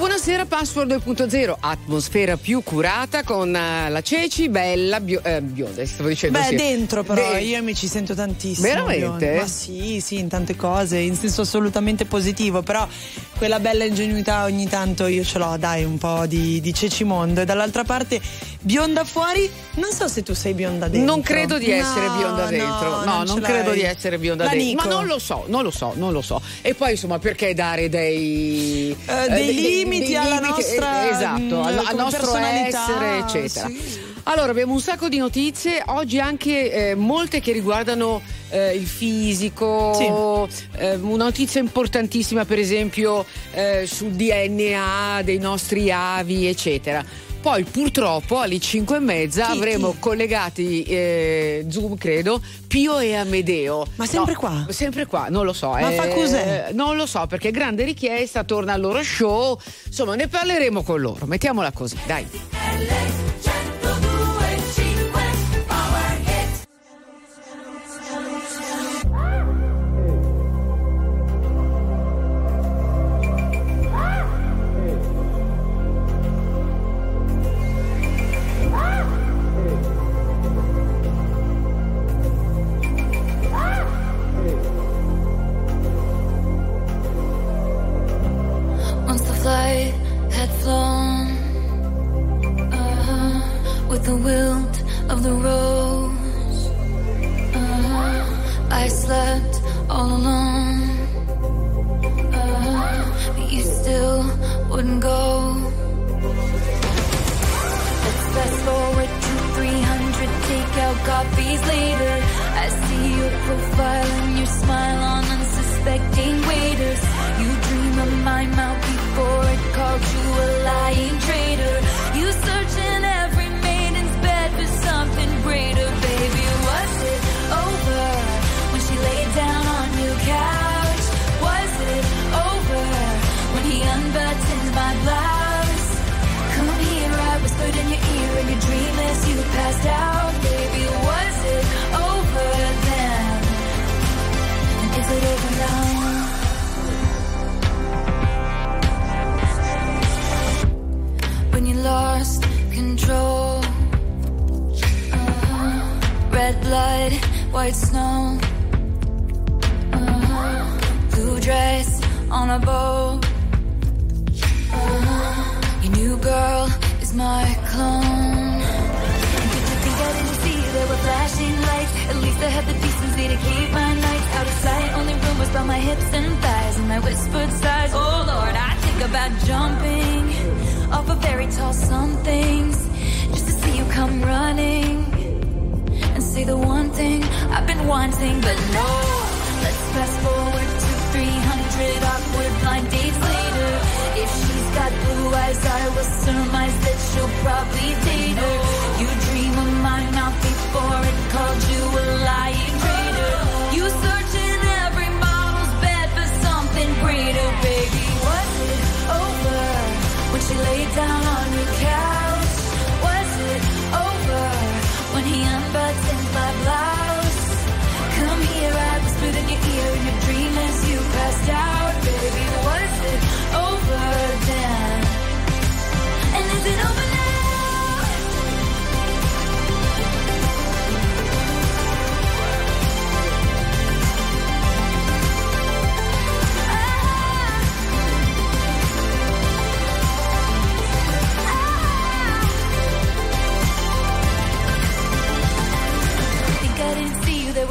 buonasera, Password 2.0, atmosfera più curata con uh, la Ceci, bella, bio, eh, bionda, stavo dicendo. Beh, sì. dentro però, De- io mi ci sento tantissimo. Veramente? bionda. Ma sì, sì, in tante cose, in senso assolutamente positivo, però quella bella ingenuità ogni tanto io ce l'ho, dai, un po' di, di cecimondo. E dall'altra parte, bionda fuori, non so se tu sei bionda dentro. Non credo di essere No, bionda no, dentro. No, non, ce credo di essere bionda La dentro. Nico. Ma non lo so, non lo so, non lo so. E poi, insomma, perché dare dei, Eh, dei limiti alla nostra, eh, esatto, mm, al, al nostro essere, eccetera. sì. Allora, abbiamo un sacco di notizie, oggi anche eh, molte che riguardano eh, il fisico, eh, una notizia importantissima per esempio eh, sul DNA dei nostri avi, eccetera. Poi purtroppo alle 5 e mezza Chi, avremo chi? collegati eh, Zoom, credo, Pio e Amedeo. Ma sempre No, qua? Sempre qua, non lo so. Ma eh, fa cos'è? Non lo so, perché grande richiesta, torna al loro show. Insomma, ne parleremo con loro. Mettiamola così, dai. About jumping off of very tall somethings just to see you come running and say the one thing I've been wanting, but no. Let's fast forward to 300 awkward blind dates later. If she's got blue eyes, I will surmise that she'll probably date her. You dream of my mouth before it called you a lying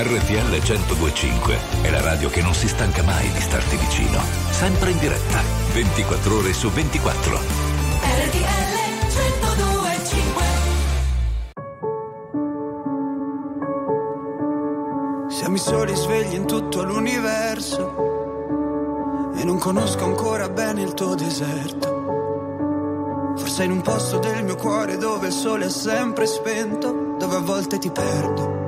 RTL RTL 1025 è la radio che non si stanca mai di starti vicino. Sempre in diretta, 24 ore su 24. RTL 1025 Siamo i soli svegli in tutto l'universo e non conosco ancora bene il tuo deserto. Forse in un posto del mio cuore dove il sole è sempre spento, dove a volte ti perdo,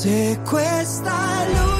Se questa è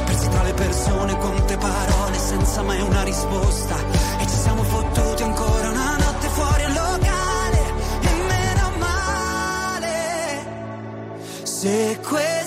Tra le persone, quante parole senza mai una risposta. E ci siamo fottuti ancora una notte fuori al locale. E meno male. Se questa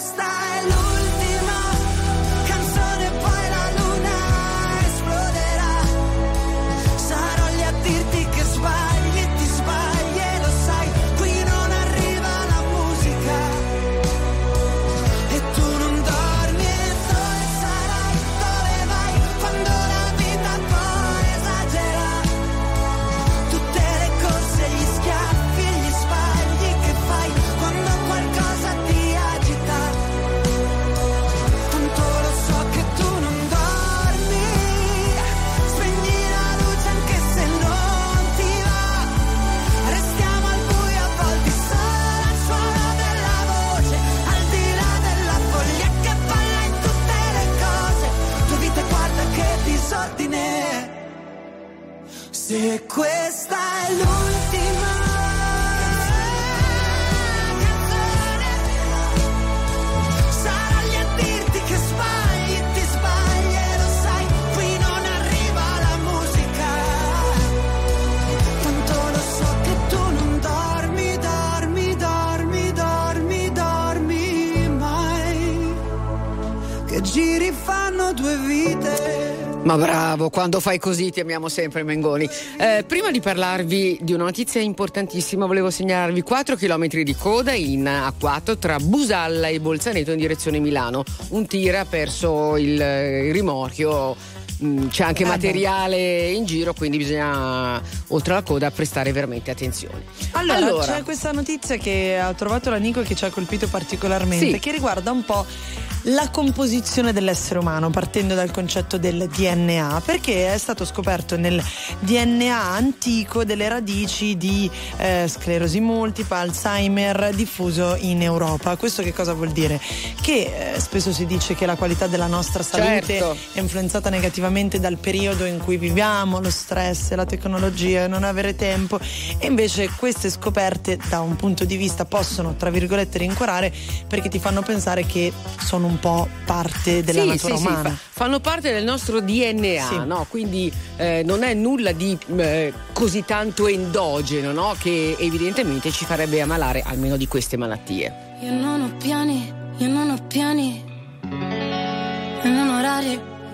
Ma bravo, quando fai così ti amiamo sempre Mengoni. Eh, prima di parlarvi di una notizia importantissima, volevo segnalarvi 4 km di coda in A4 tra Busalla e Bolzaneto in direzione Milano. Un tir ha perso il, il rimorchio. Mm, C'è anche Eh beh. materiale in giro, quindi bisogna, oltre alla coda, prestare veramente attenzione. Allora, c'è questa notizia che ha trovato la Nico e che ci ha colpito particolarmente, Sì. che riguarda un po' la composizione dell'essere umano, partendo dal concetto del DNA, perché è stato scoperto nel DNA antico delle radici di eh, sclerosi multipla, Alzheimer diffuso in Europa. Questo che cosa vuol dire? Che eh, spesso si dice che la qualità della nostra salute Certo. è influenzata negativamente dal periodo in cui viviamo, lo stress, la tecnologia, non avere tempo e invece queste scoperte da un punto di vista possono tra virgolette rincuorare perché ti fanno pensare che sono un po' parte della Sì, natura sì, sì, umana. fa- fanno parte del nostro DNA, Sì. no? quindi eh, non è nulla di eh, così tanto endogeno no? che evidentemente ci farebbe ammalare almeno di queste malattie. Io non ho piani, io non ho piani. E non orari,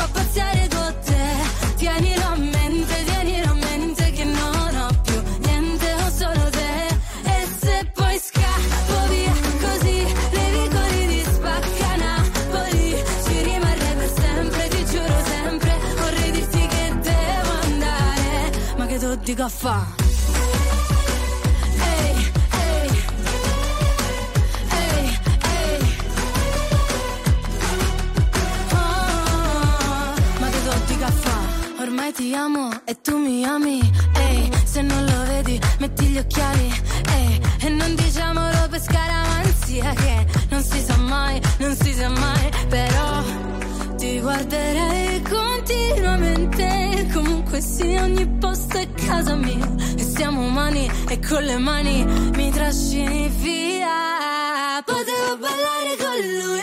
ehi, ma sto qua a pazziare te. Tienilo a mente, tienilo a mente che non ho più niente, ho solo te. E se poi scappo via così, nei vicoli di spacca Napoli, ci rimarrei per sempre, ti giuro sempre. Vorrei dirti che devo andare, ma che tu dico a fa'? Ormai ti amo e tu mi ami. Ehi, se non lo vedi, metti gli occhiali. Ehi, e non diciamolo per scaramanzia che non si sa mai, non si sa mai. Però ti guarderei continuamente. Comunque sì, ogni posto è casa mia. E siamo umani e con le mani mi trascini via. Potevo ballare con lui,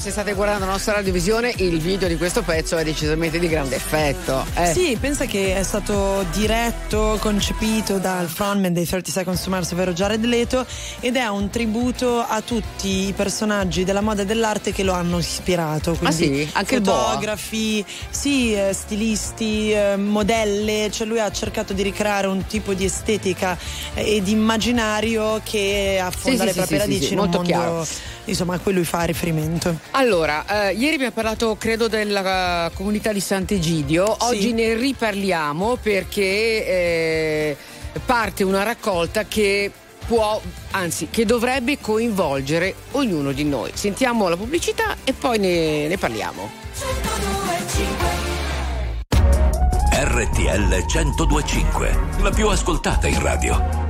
se state guardando la nostra radiovisione, il video di questo pezzo è decisamente di grande effetto. Eh. Sì, pensa che è stato diretto, concepito dal frontman dei 30 Seconds to Mars, ovvero Jared Leto, ed è un tributo a tutti i personaggi della moda e dell'arte che lo hanno ispirato. ah sì? Anche fotografi, sì, eh, stilisti, eh, modelle, cioè lui ha cercato di ricreare un tipo di estetica eh, e di immaginario che affonda sì, le sì, proprie sì, radici in un mondo chiaro insomma a cui lui fa riferimento. Allora, eh, ieri abbiamo parlato credo della uh, comunità di Sant'Egidio, oggi sì. ne riparliamo perché eh, parte una raccolta che può, anzi che dovrebbe coinvolgere ognuno di noi. Sentiamo la pubblicità e poi ne, ne parliamo. RTL 1025, la più ascoltata in radio.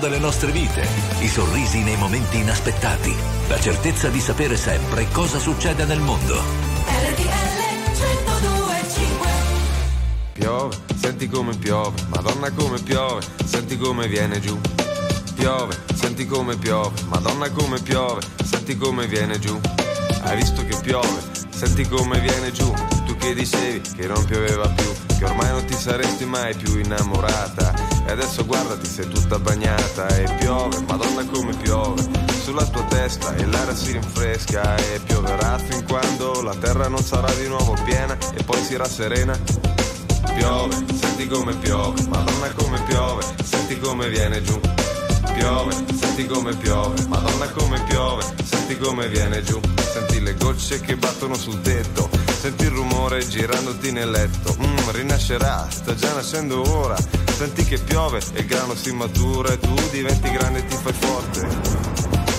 Delle nostre vite, i sorrisi nei momenti inaspettati, la certezza di sapere sempre cosa succede nel mondo. RTL 1025 Piove, senti come piove, madonna come piove, senti come viene giù. Piove, senti come piove, madonna come piove, senti come viene giù. Hai visto che piove, senti come viene giù, tu che dicevi che non pioveva più che ormai non ti saresti mai più innamorata. E adesso guardati, sei tutta bagnata e piove, madonna come piove. sulla tua testa e l'aria si rinfresca e pioverà fin quando la terra non sarà di nuovo piena e poi si rasserena. Piove, senti come piove, madonna come piove, senti come viene giù. Piove, senti come piove, madonna come piove, senti come viene giù. Senti le gocce che battono sul tetto, senti il rumore girandoti nel letto. Mmm, rinascerà, sta già nascendo ora. Senti che piove e il grano si matura e tu diventi grande e ti fai forte.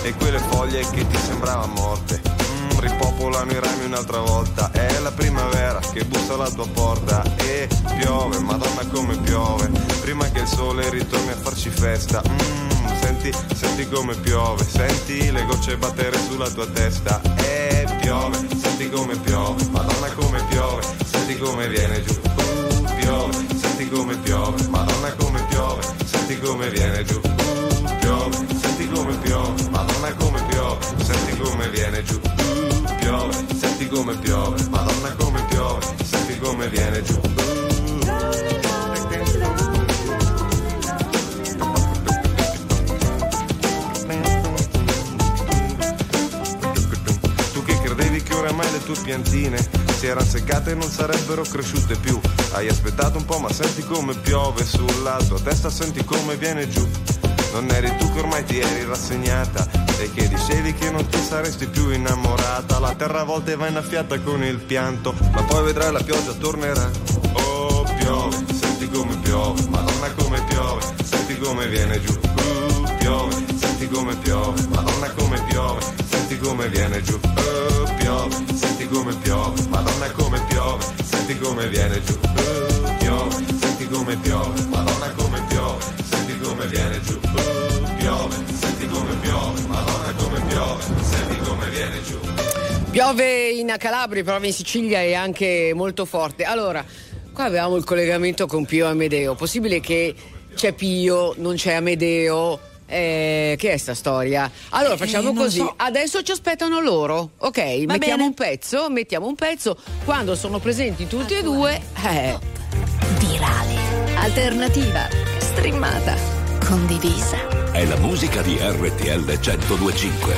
E quelle foglie che ti sembravano morte. Mm, ripopolano i rami un'altra volta. È la primavera che bussa alla tua porta. E piove, madonna come piove. Prima che il sole ritorni a farci festa. Mm, senti, senti come piove. Senti le gocce battere sulla tua testa. E piove, senti come piove. Madonna come piove. Senti come viene giù. Uh, piove, come piove. Madonna come piove. Senti come viene giù. Piove, senti come piove. Madonna come piove. Senti come viene giù. Piove, senti come piove. Madonna come piove. Senti come viene giù. Tu che credevi che oramai le tue piantine si erano seccate e non sarebbero cresciute più. Hai aspettato un po' ma senti come piove sulla tua testa, senti come viene giù. Non eri tu che ormai ti eri rassegnata e che dicevi che non ti saresti più innamorata. La terra a volte va innaffiata con il pianto, ma poi vedrai la pioggia tornerà. Oh, piove, senti come piove, madonna come piove, senti come viene giù. Uh, piove, senti come piove, madonna come piove, senti come viene giù. Oh, come viene giù. Piove, senti come piove, madonna come piove, senti come viene giù. Piove, senti come piove, madonna come piove, senti come viene giù. Piove in Calabria, piove in Sicilia e anche molto forte. Allora, qua avevamo il collegamento con Pio Amedeo. Possibile che c'è Pio, non c'è Amedeo? Eh, che è sta storia? Allora facciamo non così, so. adesso ci aspettano loro, ok? mettiamo bene. un pezzo, mettiamo un pezzo, quando sono presenti tutti e due, eh, Virale, alternativa, streamata, condivisa. È la musica di RTL 1025.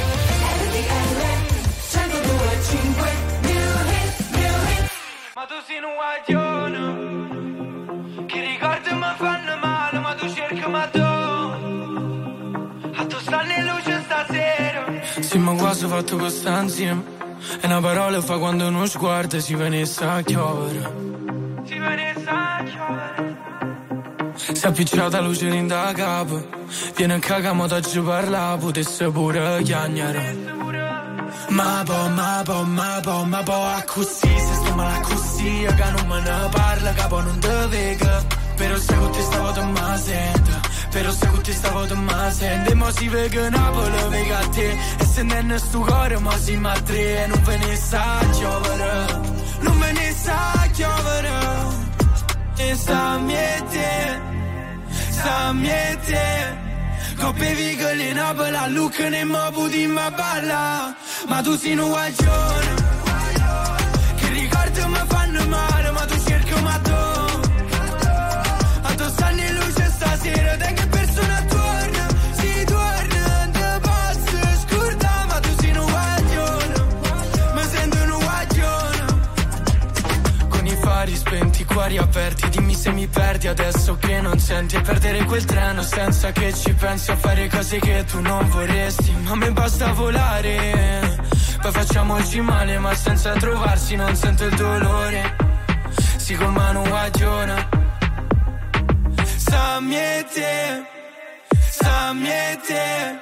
Ma tu sei un guaglione Sì, ma quasi fatto questa insieme. E una parola fa quando uno sguardo si venisse a chiovere. Si venisse a chiovere Si è appicciata luce in da capo. Viene a cagamo da ci parla, potesse pure chiagnare. Ma po, ma po, ma po, ma po, a così, se sto male a così, che non me ne parla, capo non te vega. Però se con te stavo te ma sento, se con te stavo te ma sento. E mo si vega Napoli, vega te, e se non sto cuore, mo si ma tre, e non ve ne sa chiovere, non ve ne sa chiovere. E sta miete, sta miete. Coppe vigole in Napoli, a Lucca ne mo puti ma balla. Ma tu sei un guaglione. Che ricordi mi fanno male, ma tu cerchi ma tu. A tu stanno stasera, te che persona torna? Si torna, te posso scordare, ma tu sei un guaglione. Mi sento un guaglione. Con i fari spenti, i cuori aperti Dimmi se mi perdi adesso che non senti E perdere quel treno senza che ci pensi A fare cose che tu non vorresti Ma a me basta volare Poi facciamoci male ma senza trovarsi Non sento il dolore Si con mano guagiona Sta miete Sta miete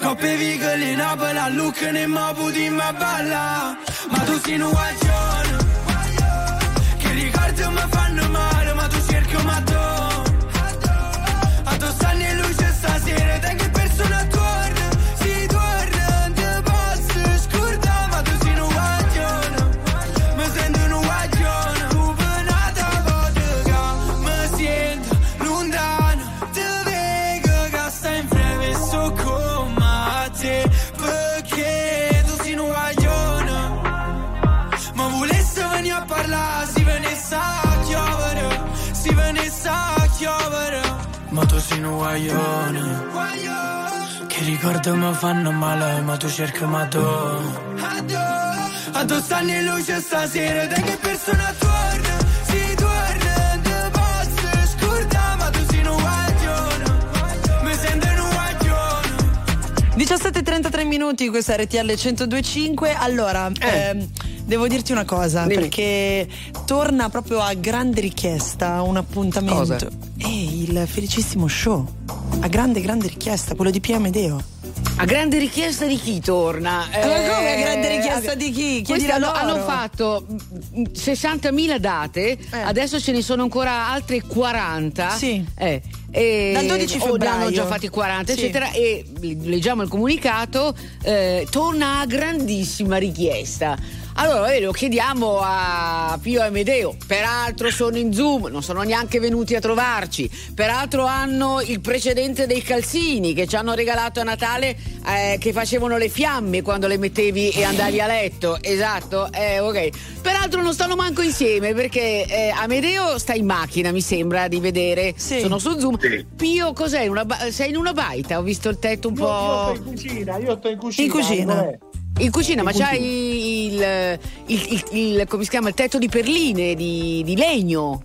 Coppe vigole in Napoli a Lucca ne mo puti ma tu sei un guagione che ricordi mi fanno male, ma tu cerchi ma tu. A tu stanno in luce stasera, te guaglione, che ricordi mi fanno male, ma tu cerchi ma tu. Addo stanno in luce stasera, da che persona torna? Si torna, te posso scordare, ma tu sei un guaglione. Mi sento un guaglione. 17.33 minuti, questa RTL 1025. Allora, ehm, devo dirti una cosa, Dimmi. perché torna proprio a grande richiesta un appuntamento. Cosa? È il felicissimo show. A grande, grande richiesta, quello di Pia Medeo. A grande richiesta di chi torna? Ma come a grande richiesta di chi? Chiedi a hanno, loro. hanno fatto mm, 60.000 date, adesso ce ne sono ancora altre 40. Eh. Sì. Eh, e- Dal 12 o ne febbraio. hanno già fatti 40, Sì. eccetera. E leggiamo il comunicato: eh, torna a grandissima richiesta. Allora, eh, lo chiediamo a Pio e Medeo. Peraltro sono in Zoom, non sono neanche venuti a trovarci. Peraltro hanno il precedente dei calzini che ci hanno regalato a Natale eh, che facevano le fiamme quando le mettevi e andavi a letto. Esatto, eh, ok. Peraltro non stanno manco insieme perché eh, Amedeo sta in macchina, mi sembra di vedere. Sì. Sono su Zoom. Pio, cos'è? Una ba- sei in una baita? Ho visto il tetto un Io, io po'. sto in cucina, io sto in cucina. In cucina. In cucina, ma c'hai il, il, il- il- come si chiama? Il tetto di perline, di, di legno.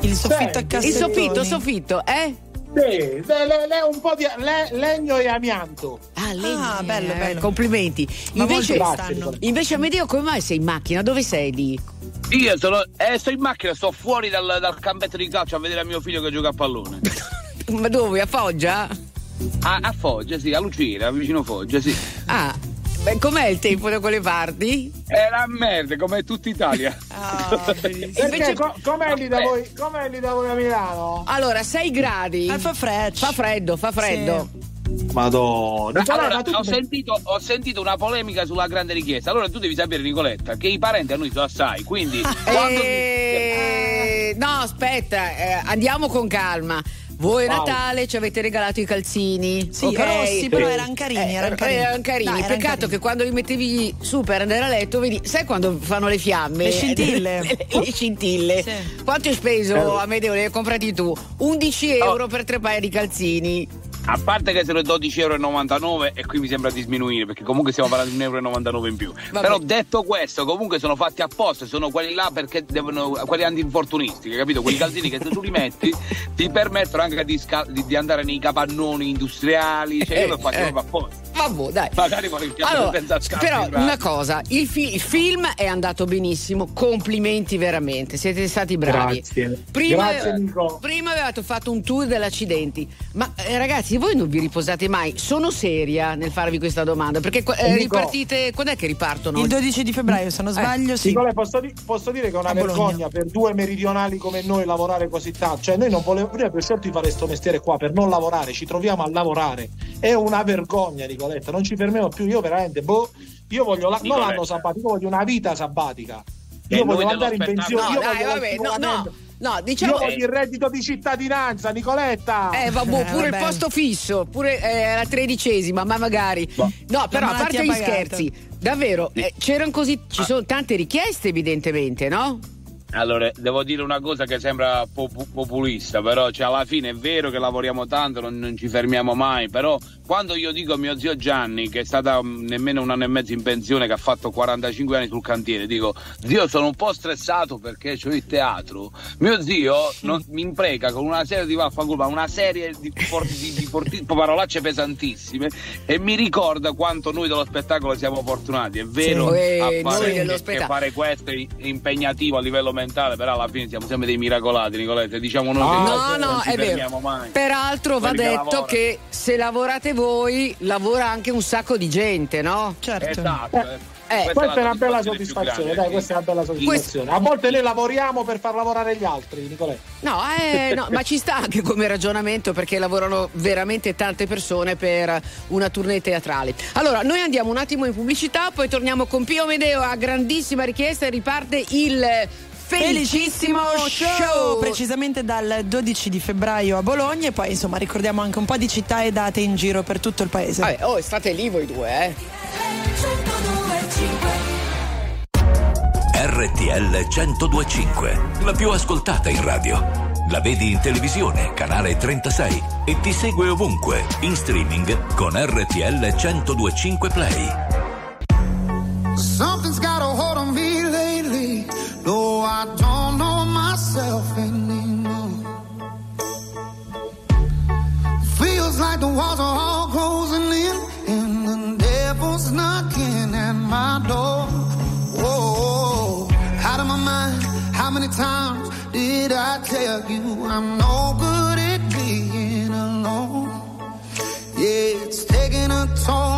Il soffitto a Senti, Il cassettoni. soffitto, soffitto, eh? Sì, le- le- le- un po' di le- legno e amianto. Ah, legno. Ah, bello, eh, bello. Complimenti. Ma Invece, invece Amedeo, come mai sei in macchina? Dove sei lì? Io sono, eh, sto in macchina, sto fuori dal, dal campetto di calcio a vedere mio figlio che gioca a pallone. Ma dove? A Foggia? A, a Foggia, sì, a Lucera, vicino Foggia, sì. Ah, beh, com'è il tempo da quelle parti? È una merda, come tutta Italia. Perché Invece- co- com'è lì da voi? Com'è lì da voi a Milano? Allora, 6 gradi. Ah, fa freddo. Fa freddo, fa freddo. Madonna. Nicolè, Allora, ma tu ho sentito, ho sentito una polemica sulla grande richiesta. Allora tu devi sapere, Nicoletta, che i parenti a noi sono assai, quindi quando Eh, no, aspetta, eh, andiamo con calma. Voi a Vai. Natale ci avete regalato i calzini. Sì, ok? rossi, però erano carini, Eh, erano eh, carini. erano carini. Dai, erano Peccato carini. che quando li mettevi su per andare a letto, vedi, sai quando fanno le fiamme? Le scintille. le, le scintille. Sì. Quanto hai speso, Amedeo? Le hai comprati tu? 11 euro per tre paia di calzini. A parte che sono 12,99 euro e qui mi sembra di sminuire perché comunque stiamo parlando di 1,99 euro in più. Vabbè. Però detto questo, comunque sono fatti apposta, sono quelli là perché devono, quelli antinfortunisti, capito? Quei calzini che se tu li metti ti permettono anche di, sca- di- di andare nei capannoni industriali, cioè io l'ho fatto Eh, proprio apposta. Vabbè, dai. Magari poi Allora, però una cosa, il, fi- il film è andato benissimo, complimenti veramente, siete stati bravi. Grazie. Prima, Grazie, Nico. prima avevate fatto un tour dell'accidenti, ma eh, ragazzi voi non vi riposate mai? Sono seria nel farvi questa domanda, perché eh, Nico. ripartite, quando è che ripartono? Il 12 di febbraio, se non Eh, sbaglio, sì. Nicolè, posso, di- posso dire che è una A Bologna. vergogna per due meridionali come noi lavorare così tanto. Cioè, noi non volevo, noi per scelto di fare questo mestiere qua per non lavorare, ci troviamo a lavorare. È una vergogna, Nicoletta, non ci fermiamo più. Io veramente, boh, io voglio la- non l'anno sabbatico, io voglio una vita sabbatica. Io voglio andare in pensione. No, io dai, vabbè, no, no, no, Io diciamo... voglio il reddito di cittadinanza, Nicoletta. Eh, vabbè, Eh, pure vabbè. il posto fisso, pure eh, la tredicesima, ma magari. Boh. No, però a parte gli pagata. scherzi, davvero, eh, c'erano così, ci sono tante richieste evidentemente, no? Allora, devo dire una cosa che sembra pop- populista, però cioè, alla fine è vero che lavoriamo tanto, non, non ci fermiamo mai, però quando io dico a mio zio Gianni, che è stata mm, nemmeno un anno e mezzo in pensione, che ha fatto 45 anni sul cantiere, dico, zio sono un po' stressato perché ho il teatro, mio zio non- mi impreca con una serie di vaffanculo, ma una serie di, por- di, di porti- parolacce pesantissime e mi ricorda quanto noi dello spettacolo siamo fortunati, è vero, Sì. A noi fare, dello che- che spettacolo. fare questo è è impegnativo a livello mentale, però alla fine siamo sempre dei miracolati, Nicoletta. Diciamo noi che No, non no, ci è vero. mai. Peraltro va detto lavorano. che se lavorate voi, lavora anche un sacco di gente, no? Certo. Esatto. eh. Eh, Questa è una bella soddisfazione dai, questa è una bella soddisfazione. A volte noi lavoriamo per far lavorare gli altri, Nicoletta. No, eh, no, ma ci sta anche come ragionamento perché lavorano veramente tante persone per una tournée teatrale. Allora, noi andiamo un attimo in pubblicità, poi torniamo con Pio Medeo a grandissima richiesta e riparte il felicissimo show. precisamente dal 12 di febbraio a Bologna e poi insomma ricordiamo anche un po' di città e date in giro per tutto il paese. Vabbè, oh, state lì voi due, eh. RTL 1025, la più ascoltata in radio. La vedi in televisione, canale 36 e ti segue ovunque, in streaming con RTL 1025 Play. Something's I don't know myself anymore. Feels like the walls are all closing in, and the devil's knocking at my door. Whoa, out of my mind. How many times did I tell you I'm no good at being alone? Yeah, it's taking a toll.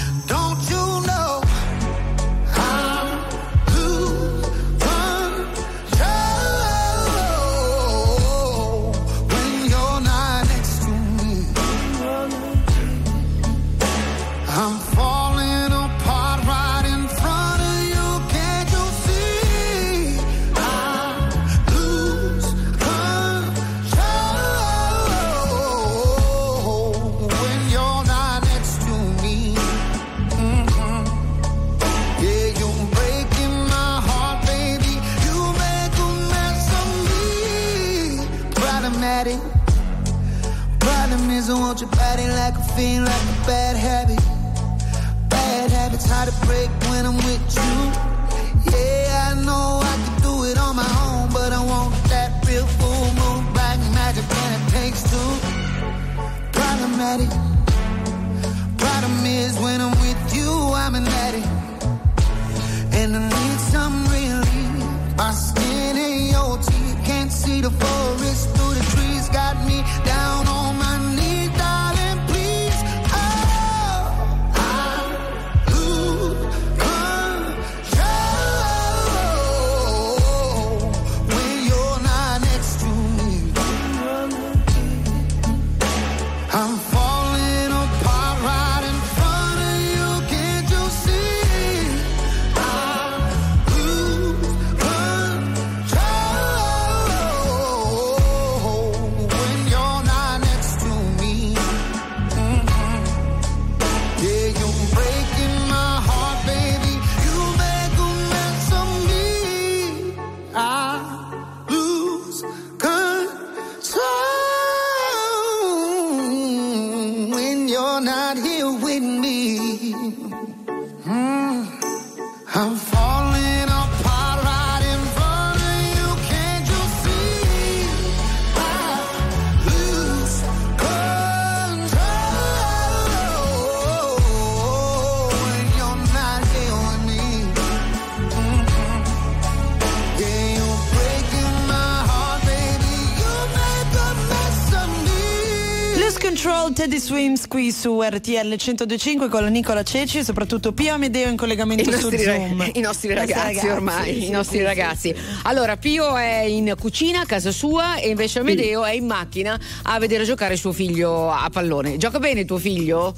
Qui su RTL 1025 con la Nicola Ceci e soprattutto Pio Amedeo in collegamento I su nostri, Zoom. i nostri I ragazzi, ormai, sì, i sì, nostri sì, ragazzi. Allora, Pio è in cucina a casa sua e invece Amedeo è in macchina a vedere giocare suo figlio a pallone. Gioca bene tuo figlio?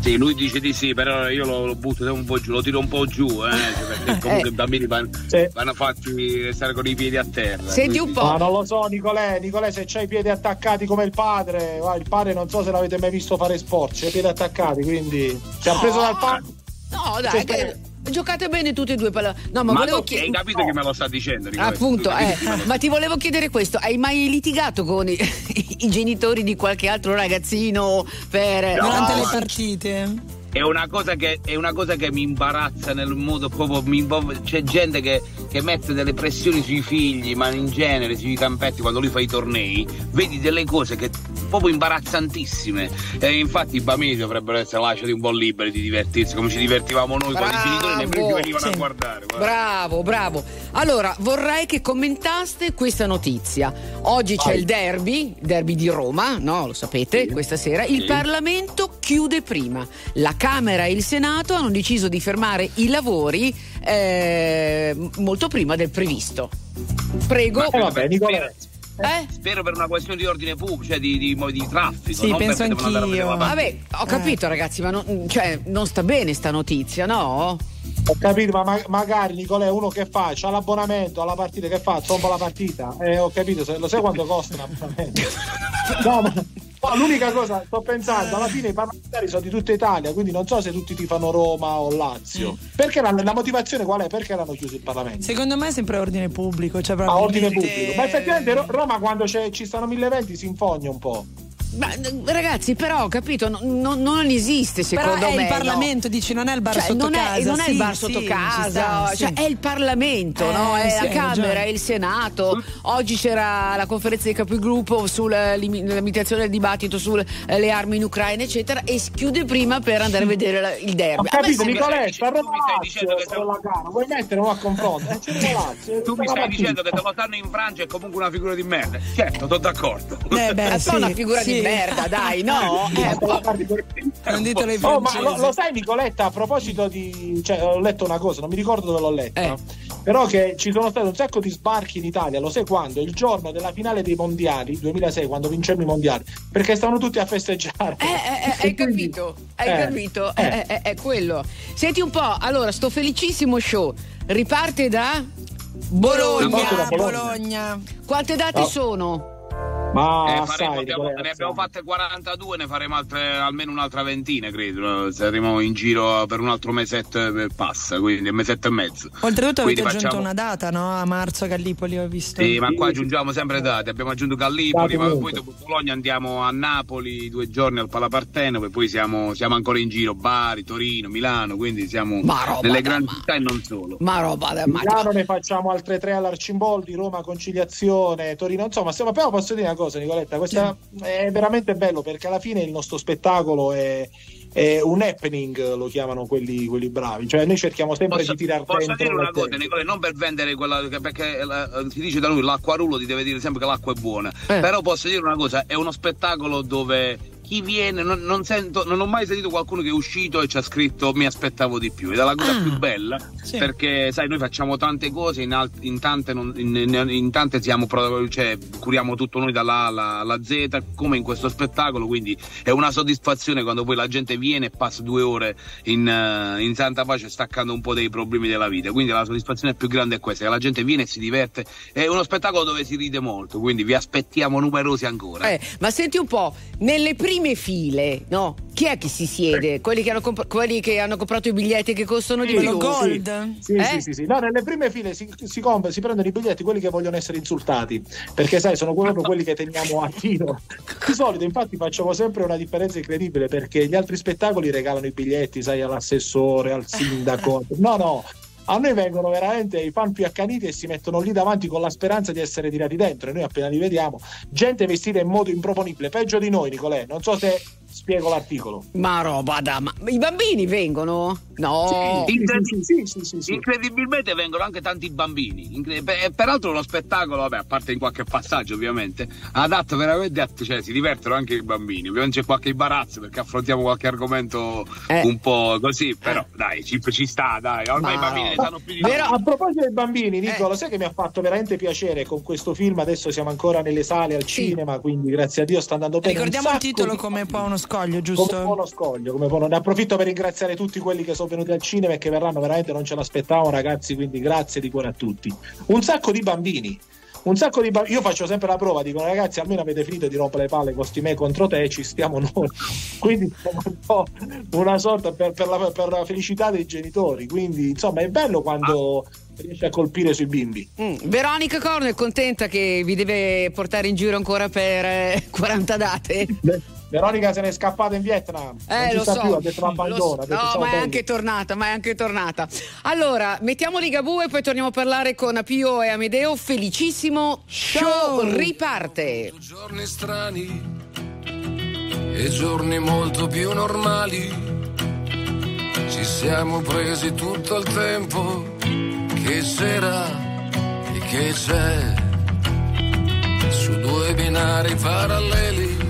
Sì, lui dice di sì, però io lo, lo butto un po' giù, lo tiro un po' giù, eh, cioè, perché comunque i bambini vanno, vanno fatti stare con i piedi a terra. quindi- Ma non lo so, Nicolè, Nicolè, se c'hai i piedi attaccati come il padre, va, il padre non so se l'avete mai visto fare sport, c'ha i piedi attaccati, quindi ci ha preso dal padre. No, dai, Cioè, che- giocate bene tutti e due palla- No, ma, Ma volevo chiedere. hai capito che me lo sta dicendo? Nicolè? Appunto, eh, ma ti volevo chiedere questo: hai mai litigato con i, i genitori di qualche altro ragazzino per No. Durante le partite? È una, cosa che, è una cosa che mi imbarazza nel modo proprio. mi imbo- c'è gente che, che mette delle pressioni sui figli, ma in genere sui campetti quando lui fa i tornei, vedi delle cose che proprio imbarazzantissime. E infatti i bambini dovrebbero essere lasciati un po' liberi di divertirsi, come ci divertivamo noi quando i genitori nemmeno ci venivano a Sì. guardare. guarda. Bravo, bravo. Allora, vorrei che commentaste questa notizia. Oggi c'è Vai. il derby, il derby di Roma, no? Lo sapete, questa sera. Il Sì. Parlamento chiude prima. La Camera e il Senato hanno deciso di fermare i lavori eh, molto prima del previsto. Prego. Ma vabbè, Nicolè. Eh? Spero per una questione di ordine pubblico, cioè di, di, di traffico. Sì, non penso perché devono andare a vedere la partita. Vabbè, ho capito, ragazzi, ma non, cioè, non sta bene sta notizia, no? Ho capito, ma ma- magari Nicolè, uno che fa, c'ha l'abbonamento alla partita, che fa? Tomba la partita. Eh, ho capito, se- lo sai quanto costa un abbonamento? No, ma No, l'unica cosa sto pensando, alla fine i parlamentari sono di tutta Italia, quindi non so se tutti ti fanno Roma o Lazio. Perché la, la motivazione qual è? Perché l'hanno chiuso il Parlamento? Secondo me è sempre ordine pubblico. Cioè A ordine probabilmente- pubblico. Ma effettivamente Ro- Roma quando c'è- ci stanno mille eventi si infogna un po'. Ma ragazzi, però, capito, no- no- non esiste secondo Però è me. il no? Parlamento, dici, non è il bar Cioè, sotto non, casa. è, non è il Sì, bar sì, sotto ci casa, sta, cioè sì. è il Parlamento, Eh, no? è sì, la Camera, è il Senato. Oggi c'era la conferenza dei capigruppo sulla limi- limitazione del dibattito sulle eh, armi in Ucraina, eccetera, e si chiude prima per andare a vedere la- il Ho derby. Me capito, Nicoletta, Roma Lazio è la gara. Vuoi mettere un a confronto? Eh. Tu mi stai dicendo che te lo fanno in Francia è comunque una figura di merda. Certo, sono d'accordo. Eh, beh, sì, fa una figura sì. Di merda, dai, no? Eh, Non ditelo ai Oh, ma lo, lo sai Nicoletta, a proposito di... Cioè, ho letto una cosa, non mi ricordo dove l'ho letta. Eh. Però che ci sono stati un sacco di sbarchi in Italia, lo sai quando? Il giorno della finale dei mondiali, 2006, quando vincemmo i mondiali, perché stavano tutti a festeggiare. Eh, eh, eh, hai capito? Hai Eh, capito? eh. Eh, eh, È quello. Senti un po', allora, sto felicissimo show riparte da Bologna. Bologna. Bologna. Quante date Oh. sono? Ma Eh, faremo- abbiamo- Nicoletta, ne abbiamo fatte 42, ne faremo altre, almeno un'altra ventina, credo. Saremo in giro per un altro mesetto e passa, quindi un mesetto e mezzo. Oltretutto avete Quindi aggiunto facciamo- una data, no? A marzo a Gallipoli ho visto. Sì, ma qua aggiungiamo sempre date. Abbiamo aggiunto Gallipoli, ma poi dopo Bologna andiamo a Napoli due giorni al Palapartenope, poi siamo, siamo ancora in giro Bari, Torino, Milano, quindi siamo nelle grandi ma- città e non solo. Ma roba da Milano ne facciamo altre tre all'Arcimboldi, Roma Conciliazione, Torino, insomma, stiamo, però posso dire una cosa Nicoletta, questa è veramente bello perché alla fine il nostro spettacolo è, è un happening, lo chiamano quelli, quelli bravi, cioè noi cerchiamo sempre Posso, di tirare posso dentro dire una la cosa. Nicola, non per vendere quella perché eh, si dice da lui l'acquarullo ti deve dire sempre che l'acqua è buona. Eh. Però posso dire una cosa, è uno spettacolo dove chi viene, non, non sento, non ho mai sentito qualcuno che è uscito e ci ha scritto mi aspettavo di più. Ed è la cosa Ah, più bella sì. perché sai, noi facciamo tante cose, in, alt- in tante, non- in- in- tante siamo cioè, curiamo tutto noi dalla A alla, alla Z, come in questo spettacolo, quindi è una soddisfazione quando poi la gente viene e passa due ore in, eh, in santa pace staccando un po' dei problemi della vita. Quindi la soddisfazione più grande è questa, che la gente viene e si diverte. È uno spettacolo dove si ride molto, quindi vi aspettiamo numerosi ancora. Eh, ma senti un po', nelle prime file, no? Chi è che si siede? Quelli che hanno, comp- quelli che hanno comprato i biglietti che costano di Quello più? gold. Sì, Eh? sì, sì, sì. No, nelle prime file si, si, comp- si prendono i biglietti quelli che vogliono essere insultati, perché sai, sono proprio quelli che teniamo a tiro. Di solito, infatti, facciamo sempre una differenza incredibile perché gli altri spettacoli regalano i biglietti, sai, all'assessore, al sindaco. No, no. A noi vengono veramente i fan più accaniti e si mettono lì davanti con la speranza di essere tirati dentro. E noi appena li vediamo, gente vestita in modo improponibile, peggio di noi, Nicolè. Non so se spiego l'articolo. Ma roba da... Ma i bambini vengono? No. Sì, sì, sì, sì, sì, sì. Incredibilmente vengono anche tanti bambini. Incre- per- peraltro lo spettacolo, vabbè, a parte in qualche passaggio ovviamente, adatto veramente a cioè si divertono anche i bambini. Ovviamente c'è qualche imbarazzo perché affrontiamo qualche argomento Eh. un po' così, però dai, ci, ci sta, dai. Ormai Ma i bambini no. ne sanno più di Però, noi. a proposito dei bambini, Eh. Nicola, sai che mi ha fatto veramente piacere con questo film? Adesso siamo ancora nelle sale al cinema, quindi grazie a Dio sta andando bene. Ricordiamo Un il titolo di- come po' uno scoglio, come giusto? buono scoglio, come buono. Ne approfitto per ringraziare tutti quelli che sono venuti al cinema e che verranno, veramente non ce l'aspettavamo, ragazzi. Quindi grazie di cuore a tutti. Un sacco di bambini. Un sacco di bambini. Io faccio sempre la prova, dico ragazzi, almeno avete finito di rompere le palle con sti me contro te, ci stiamo noi. Quindi siamo un po' una sorta per, per la, per la felicità dei genitori. Quindi, insomma, è bello quando riesce a colpire sui bimbi. Mm, Veronica Corno è contenta che vi deve portare in giro ancora per eh, 40 date? Veronica se n'è scappata in Vietnam. non Eh, ci lo sta so. più, ha detto l'abbandono. so. No, ma è belli. anche tornata, ma è anche tornata. Allora, mettiamo Ligabue e poi torniamo a parlare con Pio e Amedeo. Felicissimo show riparte. giorni strani e giorni molto più normali. Ci siamo presi tutto il tempo che c'era e che c'è su due binari paralleli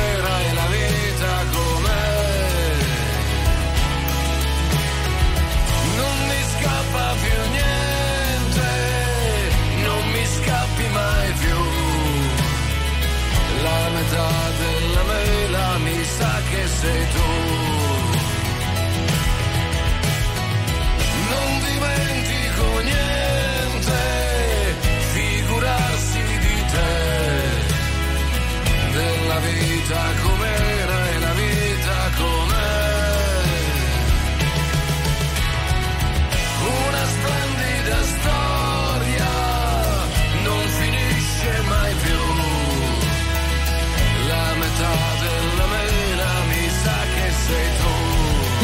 sa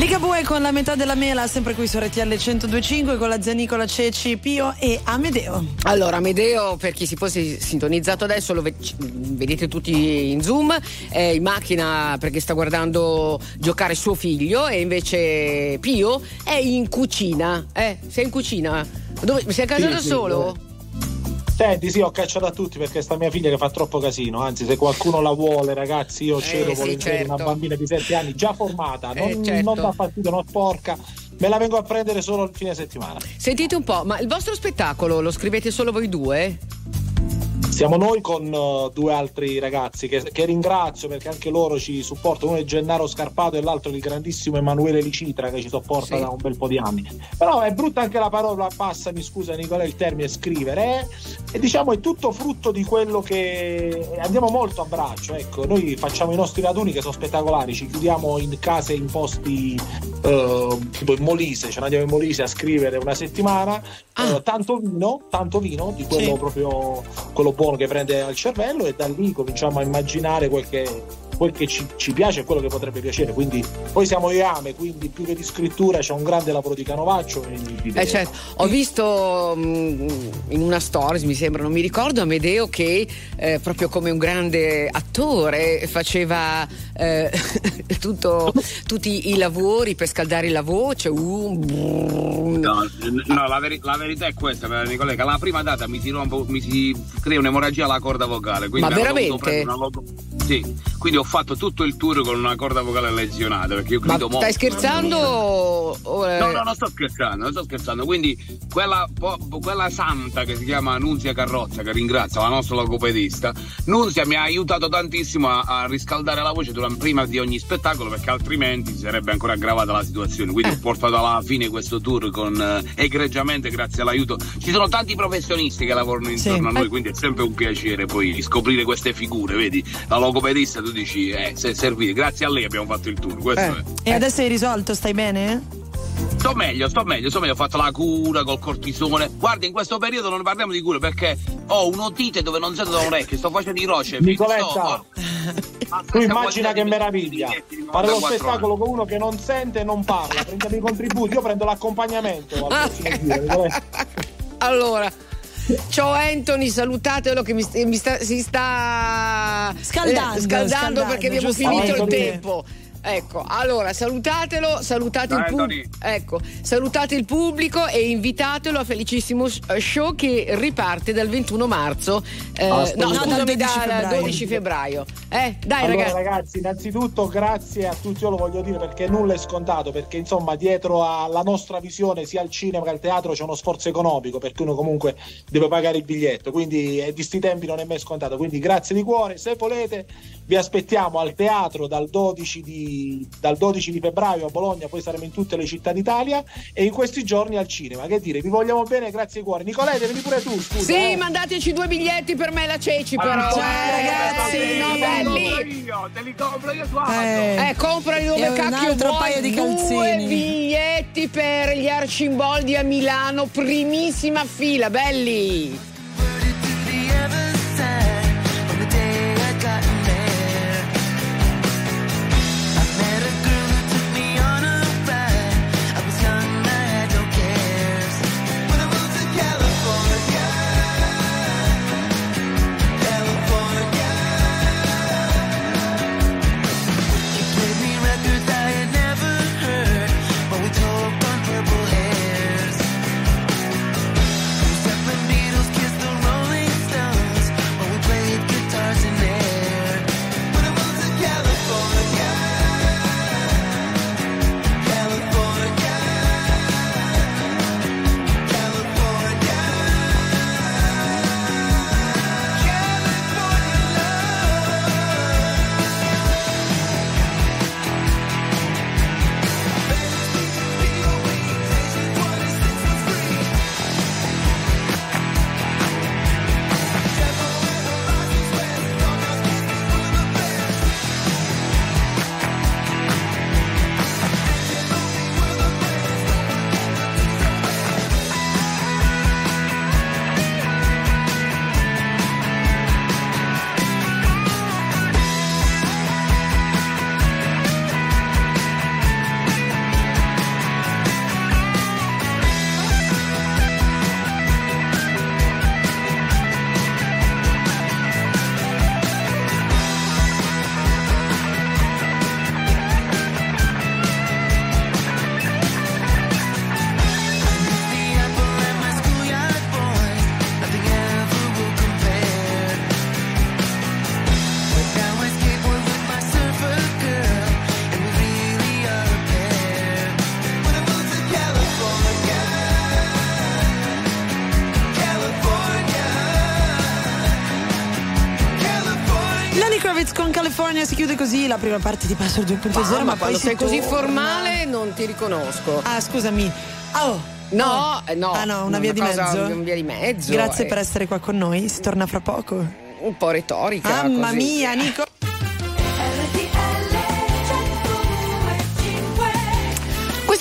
Ligabue con la metà della mela, sempre qui su RTL 1025 con la zia Nicola Ceci, Pio e Amedeo. Allora, Amedeo, per chi si fosse sintonizzato adesso, lo ve- vedete tutti in zoom, è in macchina perché sta guardando giocare suo figlio e invece Pio è in cucina. Eh, sei in cucina? Dove, sei a casa Sì, da sì, solo? dove- Senti, sì, ho cacciato a tutti perché sta mia figlia che fa troppo casino. Anzi, se qualcuno la vuole, ragazzi, io cedo Eh, sì, volentieri certo. una bambina di 7 anni già formata, non, Eh, certo. non dà fastidio, non sporca. Me la vengo a prendere solo il fine settimana. Sentite un po', ma il vostro spettacolo lo scrivete solo voi due? Siamo noi con uh, due altri ragazzi che, che ringrazio perché anche loro ci supportano. Uno è Gennaro Scarpato e l'altro il grandissimo Emanuele Licitra che ci sopporta Sì. da un bel po' di anni. Però è brutta anche la parola, passami scusa Nicola, il termine scrivere. eh? E diciamo è tutto frutto di quello che andiamo molto a braccio. Ecco, noi facciamo i nostri raduni che sono spettacolari, ci chiudiamo in case in posti eh, tipo in Molise, ce ne andiamo in Molise a scrivere una settimana. eh, tanto vino, tanto vino di quello Sì. proprio quello buono che prende al cervello e da lì cominciamo a immaginare quel che, quel che ci, ci piace e quello che potrebbe piacere. Quindi poi siamo Iame, quindi più che di scrittura c'è un grande lavoro di canovaccio e. Eh, certo. Ho visto mm, in una stories, mi sembra, non mi ricordo, Amedeo che eh, proprio come un grande attore faceva eh, tutto- tutti i lavori per scaldare la voce. uh, brrr. No, no, la, veri- la verità è questa, che alla prima data mi si, rompe- mi si crea un'emorragia alla corda vocale. Quindi Ma veramente? logo- Sì, quindi ho fatto tutto il tour con una corda vocale lesionata perché io grido molto. stai scherzando? eh, No, no, non sto scherzando, non sto scherzando. Quindi quella, po- quella santa che si chiama Nunzia Carrozza, che ringrazio, la nostra logopedista, Nunzia mi ha aiutato tantissimo a, a riscaldare la voce durante, prima di ogni spettacolo perché altrimenti si sarebbe ancora aggravata la situazione. Quindi ho portato alla fine questo tour con eh, egregiamente grazie all'aiuto. Ci sono tanti professionisti che lavorano intorno a noi, quindi è sempre un piacere poi scoprire queste figure, vedi? La logopedista tu dici, eh, se servite, grazie a lei abbiamo fatto il tour. Questo è. E adesso hai risolto, stai bene? Sto meglio, sto meglio, sto meglio, ho fatto la cura col cortisone. Guarda, in questo periodo non parliamo di cura perché ho un'otite dove non sento da un orecchio, sto facendo i rocce. Nicoletta, tu immagina che meraviglia fare lo 94 spettacolo con uno che non sente e non parla, prendiamo i contributi, io prendo l'accompagnamento. Allora, ciao Anthony, salutatelo che mi, st- mi sta, si sta Scaldando, eh, scaldando perché abbiamo finito il tempo. Ecco, allora salutatelo, salutate Ciao, il pubblico. Anthony. Ecco, salutate il pubblico e invitatelo a felicissimo sh- show che riparte dal 21 marzo. eh, Ah, no, scusa. scusami, dal 12 dal febbraio. 12 febbraio. Eh, dai Allora, ragazzi. ragazzi, innanzitutto grazie a tutti, io lo voglio dire perché nulla è scontato, perché insomma dietro alla nostra visione sia al cinema che al teatro c'è uno sforzo economico, perché uno comunque deve pagare il biglietto, quindi eh, di sti tempi non è mai scontato, quindi grazie di cuore, se volete vi aspettiamo al teatro dal 12 di dal 12 di febbraio a Bologna, poi saremo in tutte le città d'Italia e in questi giorni al cinema. Che dire, vi vogliamo bene, grazie cuore. Nicolete, vieni pure tu, scusa. Sì, eh. mandateci due biglietti per me e la Ceci, Ah, però. sì, eh, ragazzi, sì, no, belli. Io, te li compro io su Eh, comprali dove E un cacchio vuoi paio di due calzini. biglietti per gli Arcimboldi a Milano, primissima fila, belli. California si chiude così la prima parte di Password 2.0 Mamma, ma poi quando sei così formale non ti riconosco. Ah, scusami. Oh. No, oh. no. Ah no, una via di cosa- mezzo. via di mezzo. Grazie eh. per essere qua con noi, si torna fra poco. Un po' retorica. Mamma così. mia, Nico.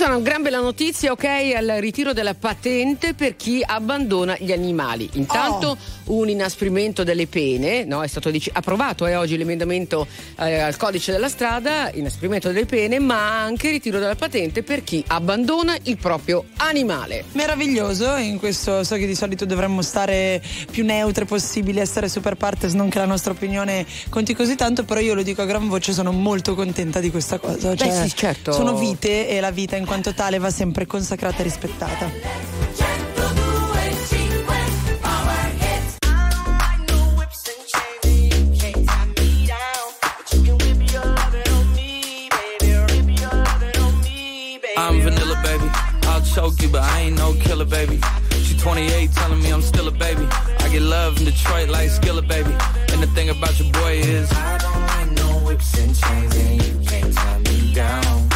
Questa è una gran bella notizia, ok, al ritiro della patente per chi abbandona gli animali. Intanto Oh. un inasprimento delle pene, no? È stato dic- approvato eh, oggi l'emendamento eh, al codice della strada, inasprimento delle pene, ma anche ritiro della patente per chi abbandona il proprio animale. Meraviglioso, in questo so che di solito dovremmo stare più neutre possibili, essere super partes, non che la nostra opinione conti così tanto, però io lo dico a gran voce, sono molto contenta di questa cosa. Beh, Cioè, sì, certo. Sono vite e la vita in quanto tale va sempre consacrata e rispettata. I'm vanilla, baby. I'll choke you, but I ain't no killer, baby. She 28, telling me I'm still a baby. I get love in Detroit like Skillet, baby. And the thing about your boy is I don't like no whips and chains, and you can't tie me down.